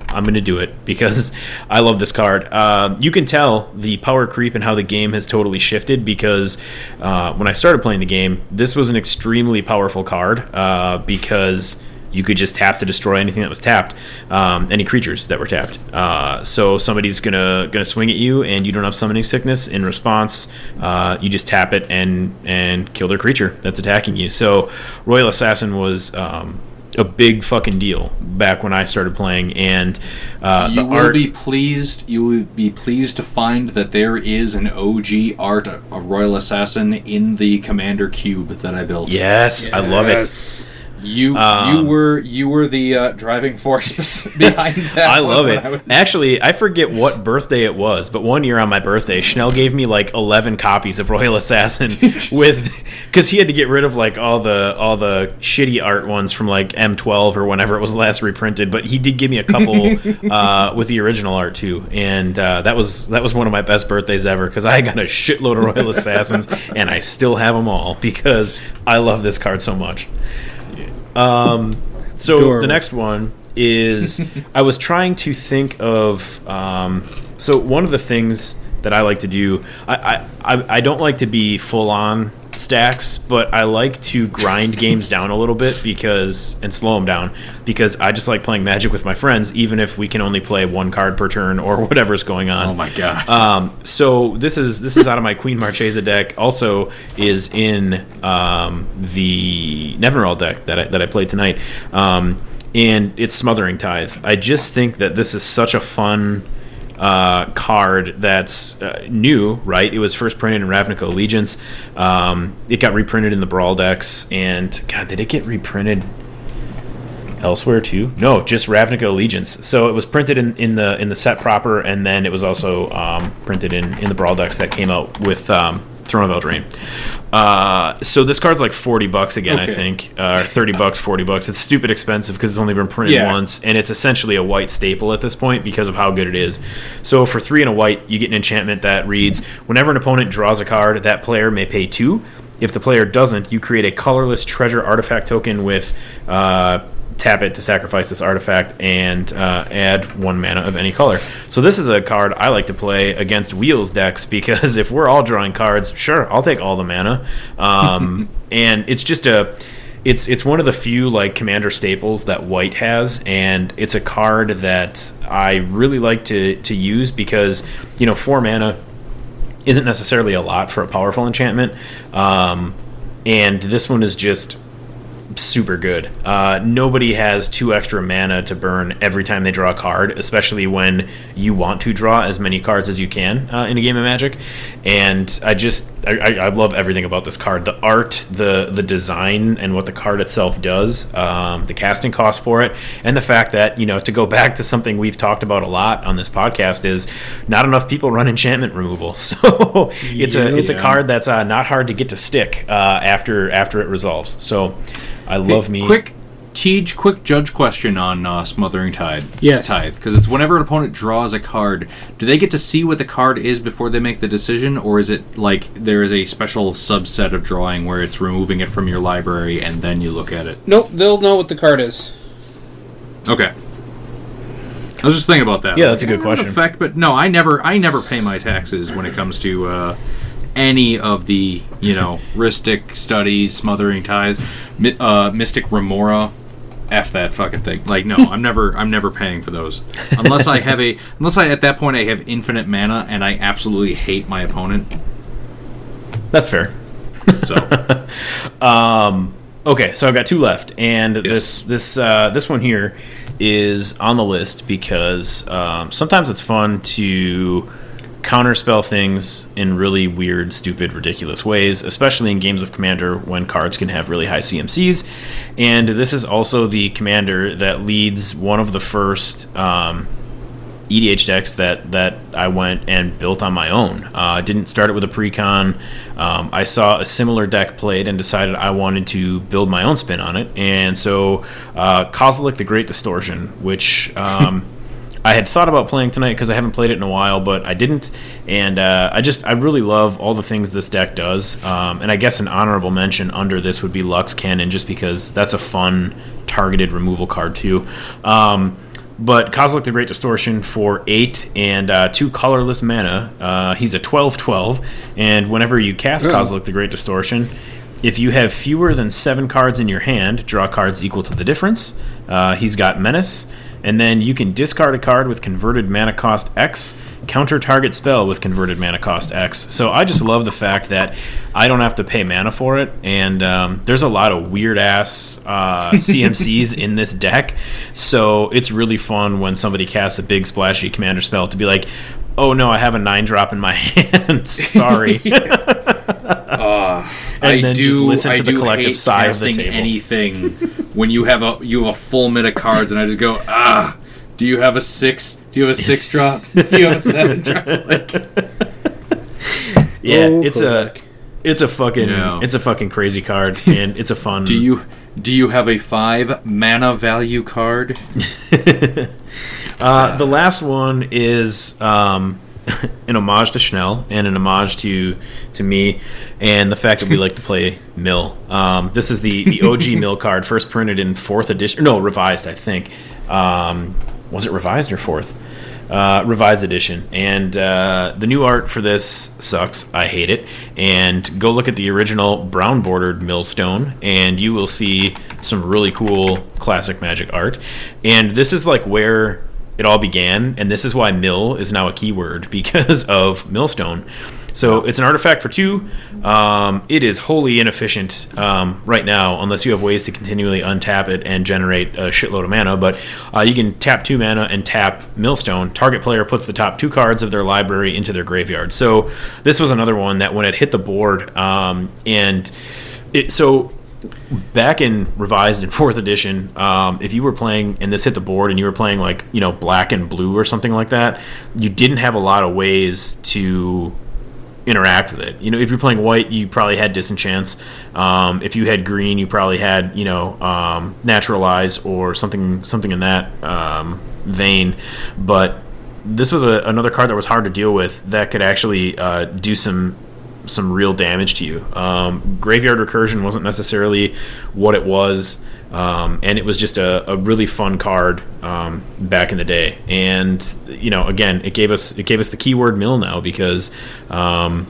I'm going to do it because I love this card. Uh, you can tell the power creep and how the game has totally shifted because uh, when I started playing the game, this was an extremely powerful card uh, because you could just tap to destroy anything that was tapped, um, any creatures that were tapped. Uh, so somebody's gonna gonna swing at you, and you don't have summoning sickness. In response, uh, you just tap it and and kill their creature that's attacking you. So Royal Assassin was. Um, a big fucking deal back when I started playing, and uh, You will art. be pleased. You will be pleased to find that there is an OG art, a Royal Assassin, in the Commander Cube that I built. yes, I love it. You Um, you were you were the uh, driving force behind that. I love it. I was- Actually, I forget what birthday it was, but one year on my birthday, Schnell gave me like eleven copies of Royal Assassin with because he had to get rid of like all the all the shitty art ones from like M12 or whenever it was last reprinted. But he did give me a couple uh, with the original art too, and uh, that was that was one of my best birthdays ever because I got a shitload of Royal Assassins and I still have them all because I love this card so much. Um, so Adorable. the next one is I was trying to think of. Um, so one of the things that I like to do, I I, I, I don't like to be full on stacks, but I like to grind games down a little bit because and slow them down because I just like playing Magic with my friends, even if we can only play one card per turn or whatever's going on. Oh my god. Um, so this is this is out of my Queen Marchesa deck. Also is in um, the Nevinyrral deck that I, that I played tonight, um, and it's Smothering Tithe. I just think that this is such a fun uh, card that's uh, new. Right, it was first printed in Ravnica Allegiance. Um, it got reprinted in the Brawl decks, and God, did it get reprinted? elsewhere too? No, just Ravnica Allegiance. So it was printed in, in the in the set proper, and then it was also um, printed in, in the Brawl decks that came out with um, Throne of Eldraine. Uh, so this card's like forty bucks again, I Okay. think, uh, or thirty bucks, forty bucks. It's stupid expensive because it's only been printed Yeah. once, and it's essentially a white staple at this point because of how good it is. So for three and a white, you get an enchantment that reads: Whenever an opponent draws a card, that player may pay two. If the player doesn't, you create a colorless treasure artifact token with uh, tap it to sacrifice this artifact and uh, add one mana of any color. So this is a card I like to play against wheels decks because if we're all drawing cards, sure, I'll take all the mana. Um, and it's just a it's it's one of the few like commander staples that white has and it's a card that I really like to to use because you know 4 mana isn't necessarily a lot for a powerful enchantment. Um, and this one is just super good. Uh, nobody has two extra mana to burn every time they draw a card, especially when you want to draw as many cards as you can uh, in a game of Magic. And I just I, I, love everything about this card. The art, the the design, and what the card itself does. Um, the casting cost for it, and the fact that you know to go back to something we've talked about a lot on this podcast is not enough people run enchantment removal. So it's a it's a card that's uh, not hard to get to stick uh, after after it resolves. So I love me. Quick, Tej, quick judge question on uh, Smothering Tide. Yes. Tithe, because it's whenever an opponent draws a card, do they get to see what the card is before they make the decision, or is it like there is a special subset of drawing where it's removing it from your library and then you look at it? Nope, they'll know what the card is. Okay. I was just thinking about that. Yeah, that's a good that would question. Affect, but no, I never, I never pay my taxes when it comes to uh, any of the, you know, Rhystic Studies, Smothering Tithes, Mi- uh, Mystic Remora. F that fucking thing. Like, no, I'm never, I'm never paying for those unless I have a, unless I at that point I have infinite mana and I absolutely hate my opponent. That's fair. So Um, okay, so I've got two left, and this this uh, this one here is on the list because um, sometimes it's fun to counterspell things in really weird, stupid, ridiculous ways, especially in games of Commander when cards can have really high CMCs. And this is also the commander that leads one of the first. Um, EDH decks that that I went and built on my own. Uh, I didn't start it with a precon. Um, I saw a similar deck played and decided I wanted to build my own spin on it. And so, uh, Kozilek the Great Distortion, which um, I had thought about playing tonight because I haven't played it in a while, but I didn't. And uh, I just I really love all the things this deck does. Um, and I guess an honorable mention under this would be Lux Cannon, just because that's a fun targeted removal card too. Um, but Kozilek the Great Distortion for 8 and uh, 2 colorless mana. Uh, he's a 12 12. And whenever you cast Yeah. Kozilek the Great Distortion, if you have fewer than 7 cards in your hand, draw cards equal to the difference. Uh, he's got Menace. And then you can discard a card with converted mana cost X, counter target spell with converted mana cost X. So I just love the fact that I don't have to pay mana for it, and um, there's a lot of weird ass uh, CMCs in this deck. So it's really fun when somebody casts a big splashy commander spell to be like, oh no, I have a nine drop in my hand. Sorry. And I then do, just listen I to the collective hate sigh of the table. anything when you have a you have a full mid of cards, and I just go ah. Do you have a six? Do you have a six drop? Do you have a seven drop? Like, Yeah, Oh, it's a it's a fucking Yeah. it's a fucking crazy card, and it's a fun. do you do you have a five mana value card? Uh, the last one is um, an homage to Schnell and an homage to to me, and the fact that we like to play Mill. Um, this is the the OG Mill card, first printed in fourth edition. No, revised, I think. Um, was it revised or fourth? Uh, revised edition, and uh, the new art for this sucks. I hate it. And go look at the original brown bordered millstone, and you will see some really cool classic Magic art. And this is like where it all began, and this is why mill is now a keyword because of millstone. So it's an artifact for two. Um, it is wholly inefficient um, right now, unless you have ways to continually untap it and generate a shitload of mana. But uh, you can tap two mana and tap Millstone. Target player puts the top two cards of their library into their graveyard. So this was another one that when it hit the board, um, and it so back in revised and fourth edition um, if you were playing and this hit the board and you were playing like you know black and blue or something like that you didn't have a lot of ways to interact with it. You know if you're playing white you probably had disenchants. Um, if you had green you probably had you know um, naturalize or something something in that um, vein. But this was a, another card that was hard to deal with that could actually uh, do some some real damage to you. Um, Graveyard Recursion wasn't necessarily what it was, um, and it was just a, a really fun card um, back in the day. And you know, again, it gave us it gave us the keyword mill now because um,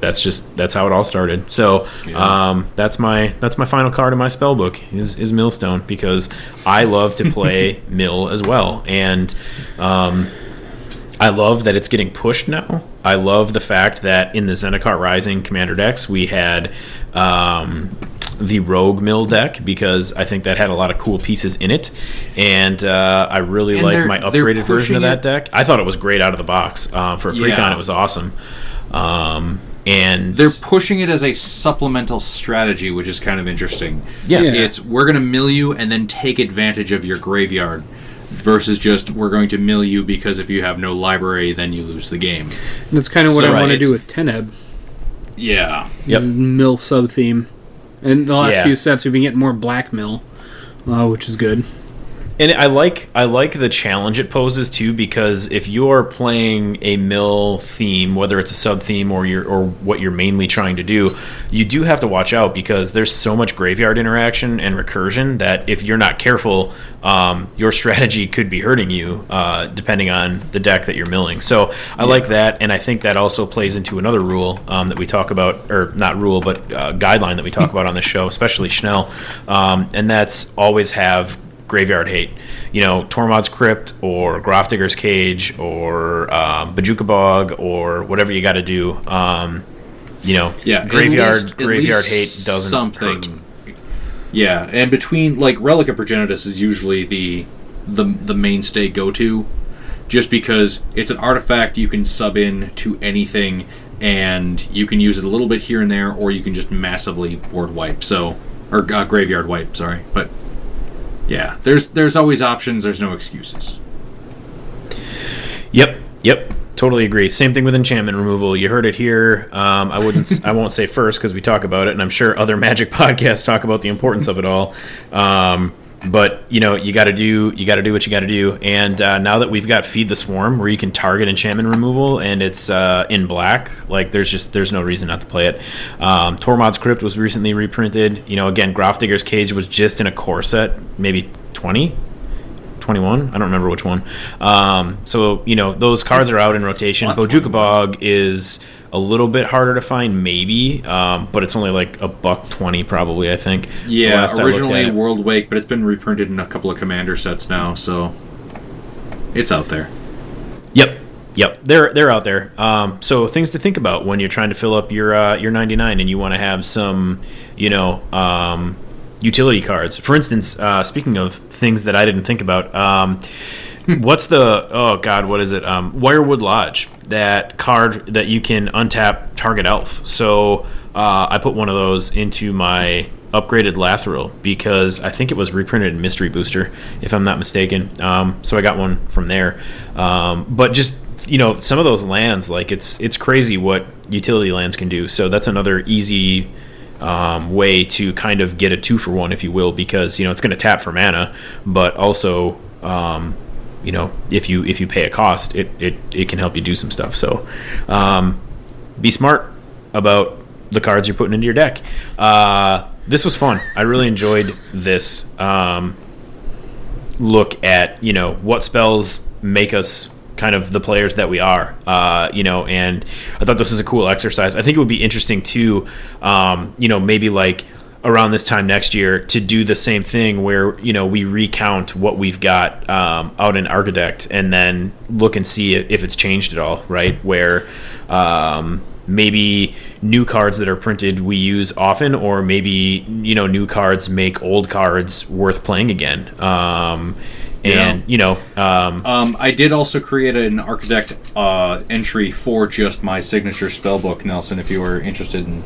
that's just that's how it all started. So um, that's my that's my final card in my spell book is is Millstone because I love to play Mill as well, and um, I love that it's getting pushed now. I love the fact that in the Zendikar Rising Commander decks we had um, the Rogue Mill deck because I think that had a lot of cool pieces in it, and uh, I really And like my upgraded version of that it- deck. I thought it was great out of the box uh, for a precon. Yeah. It was awesome, um, and They're pushing it as a supplemental strategy, which is kind of interesting. yeah, Yeah. It's we're going to mill you and then take advantage of your graveyard versus just we're going to mill you because if you have no library, then you lose the game. And that's kind of what So, I want to do with Teneb. Yeah. Yep. Mill sub theme. And the last Yeah. few sets, we've been getting more black mill, uh, which is good. And I like I like the challenge it poses too because if you're playing a mill theme, whether it's a sub theme or you're or what you're mainly trying to do, you do have to watch out because there's so much graveyard interaction and recursion that if you're not careful, um, your strategy could be hurting you uh, depending on the deck that you're milling. So I like that, and I think that also plays into another rule um, that we talk about, or not rule, but uh, guideline that we talk about on the show, especially Schnell, um, and that's always have graveyard hate. You know, Tormod's Crypt or Grafdigger's Cage or um, Bojuka Bog or whatever you got to do. Um, you know, Yeah. graveyard least- graveyard hate doesn't something. hurt. Yeah, and between like Relic of Progenitus is usually the the the mainstay go to, just because it's an artifact you can sub in to anything, and you can use it a little bit here and there, or you can just massively board wipe. So, or uh, graveyard wipe. Sorry, but yeah, there's there's always options. There's no excuses. Yep, yep, totally agree. Same thing with enchantment removal. You heard it here. Um, I wouldn't, I won't say first because we talk about it, and I'm sure other Magic podcasts talk about the importance of it all. Um, but you know, you got to do, you got to do what you got to do. And uh, now that we've got Feed the Swarm, where you can target enchantment removal, and it's uh, in black, like there's just there's no reason not to play it. Um, Tormod's Crypt was recently reprinted. You know, again, Grafdigger's Cage was just in a core set, maybe 20 21 i don't remember which one um, so you know those cards are out in rotation bojuka bog is a little bit harder to find maybe um, but it's only like a buck 20 probably i think Yeah, last I looked originally. Worldwake, but it's been reprinted in a couple of Commander sets now, so it's out there. Yep. Yep, they're they're out there. Um, so things to think about when you're trying to fill up your uh, your 99 and you want to have some, you know, um, utility cards. For instance, uh, speaking of things that I didn't think about, um, what's the oh god, what is it? Um, Wirewood Lodge. That card that you can untap target elf. So uh, I put one of those into my upgraded Lathril because I think it was reprinted in Mystery Booster, if I'm not mistaken. Um, so I got one from there. Um, but just you know, some of those lands, like it's it's crazy what utility lands can do. So that's another easy um, way to kind of get a two for one, if you will, because you know it's going to tap for mana, but also um, you know if you if you pay a cost, it it, it can help you do some stuff. So um, be smart about the cards you're putting into your deck. Uh, this was fun. I really enjoyed this um, look at you know what spells make us kind of the players that we are, uh, you know. And I thought this was a cool exercise. I think it would be interesting too, um, you know, maybe like around this time next year to do the same thing where you know we recount what we've got um, out in Archidekt and then look and see if it's changed at all, right? Where um, maybe new cards that are printed we use often, or maybe you know new cards make old cards worth playing again. Um, and you know, um, Um, I did also create an Archidekt uh, entry for just my signature spellbook, Nelson. If you were interested in,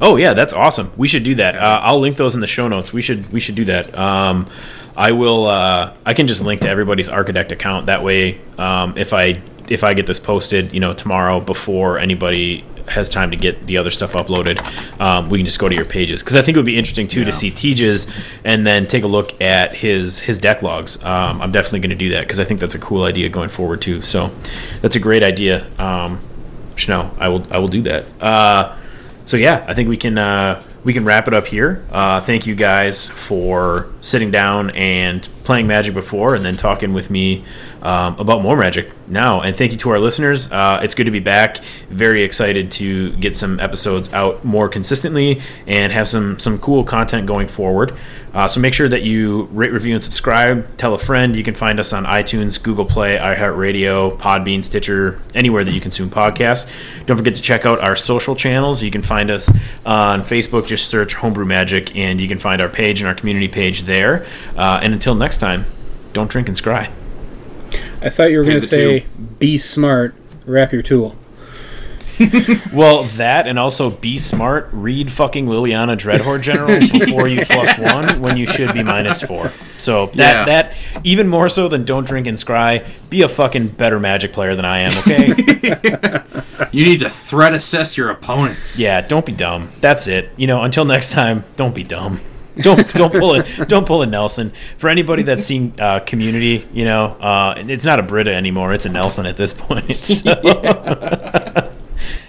Oh yeah, that's awesome. We should do that. Uh, I'll link those in the show notes. We should we should do that. Um, I will. Uh, I can just link to everybody's Archidekt account. That way, um, if I if I get this posted, you know, tomorrow before anybody has time to get the other stuff uploaded, um, we can just go to your pages because I think it would be interesting too to see Tej's and then take a look at his his deck logs. Um, I'm definitely going to do that because I think that's a cool idea going forward too. So that's a great idea. Um, Chanel, I will I will do that. Uh, so yeah, I think we can uh, we can wrap it up here. Uh, thank you guys for sitting down and playing Magic before, and then talking with me um, about more Magic now. And thank you to our listeners. Uh, it's good to be back. Very excited to get some episodes out more consistently and have some some cool content going forward. Uh, so make sure that you rate, review, and subscribe. Tell a friend. You can find us on iTunes, Google Play, iHeartRadio, Podbean, Stitcher, anywhere that you consume podcasts. Don't forget to check out our social channels. You can find us on Facebook. Just search Homebrew Magic, and you can find our page and our community page there. Uh, and until next time, don't drink and scry. I thought you were going to Hey, the say, "Be smart, wrap your tool." Well, that and also be smart. Read fucking Liliana Dreadhorde General before you plus one when you should be minus four. So that Yeah. that even more so than don't drink and scry. Be a fucking better Magic player than I am. Okay. you need to threat assess your opponents. yeah. Don't be dumb. That's it. You know. Until next time. Don't be dumb. Don't don't pull it. Don't pull a Nelson. For anybody that's seen uh, Community, you know, uh, it's not a Britta anymore. It's a Nelson at this point. So.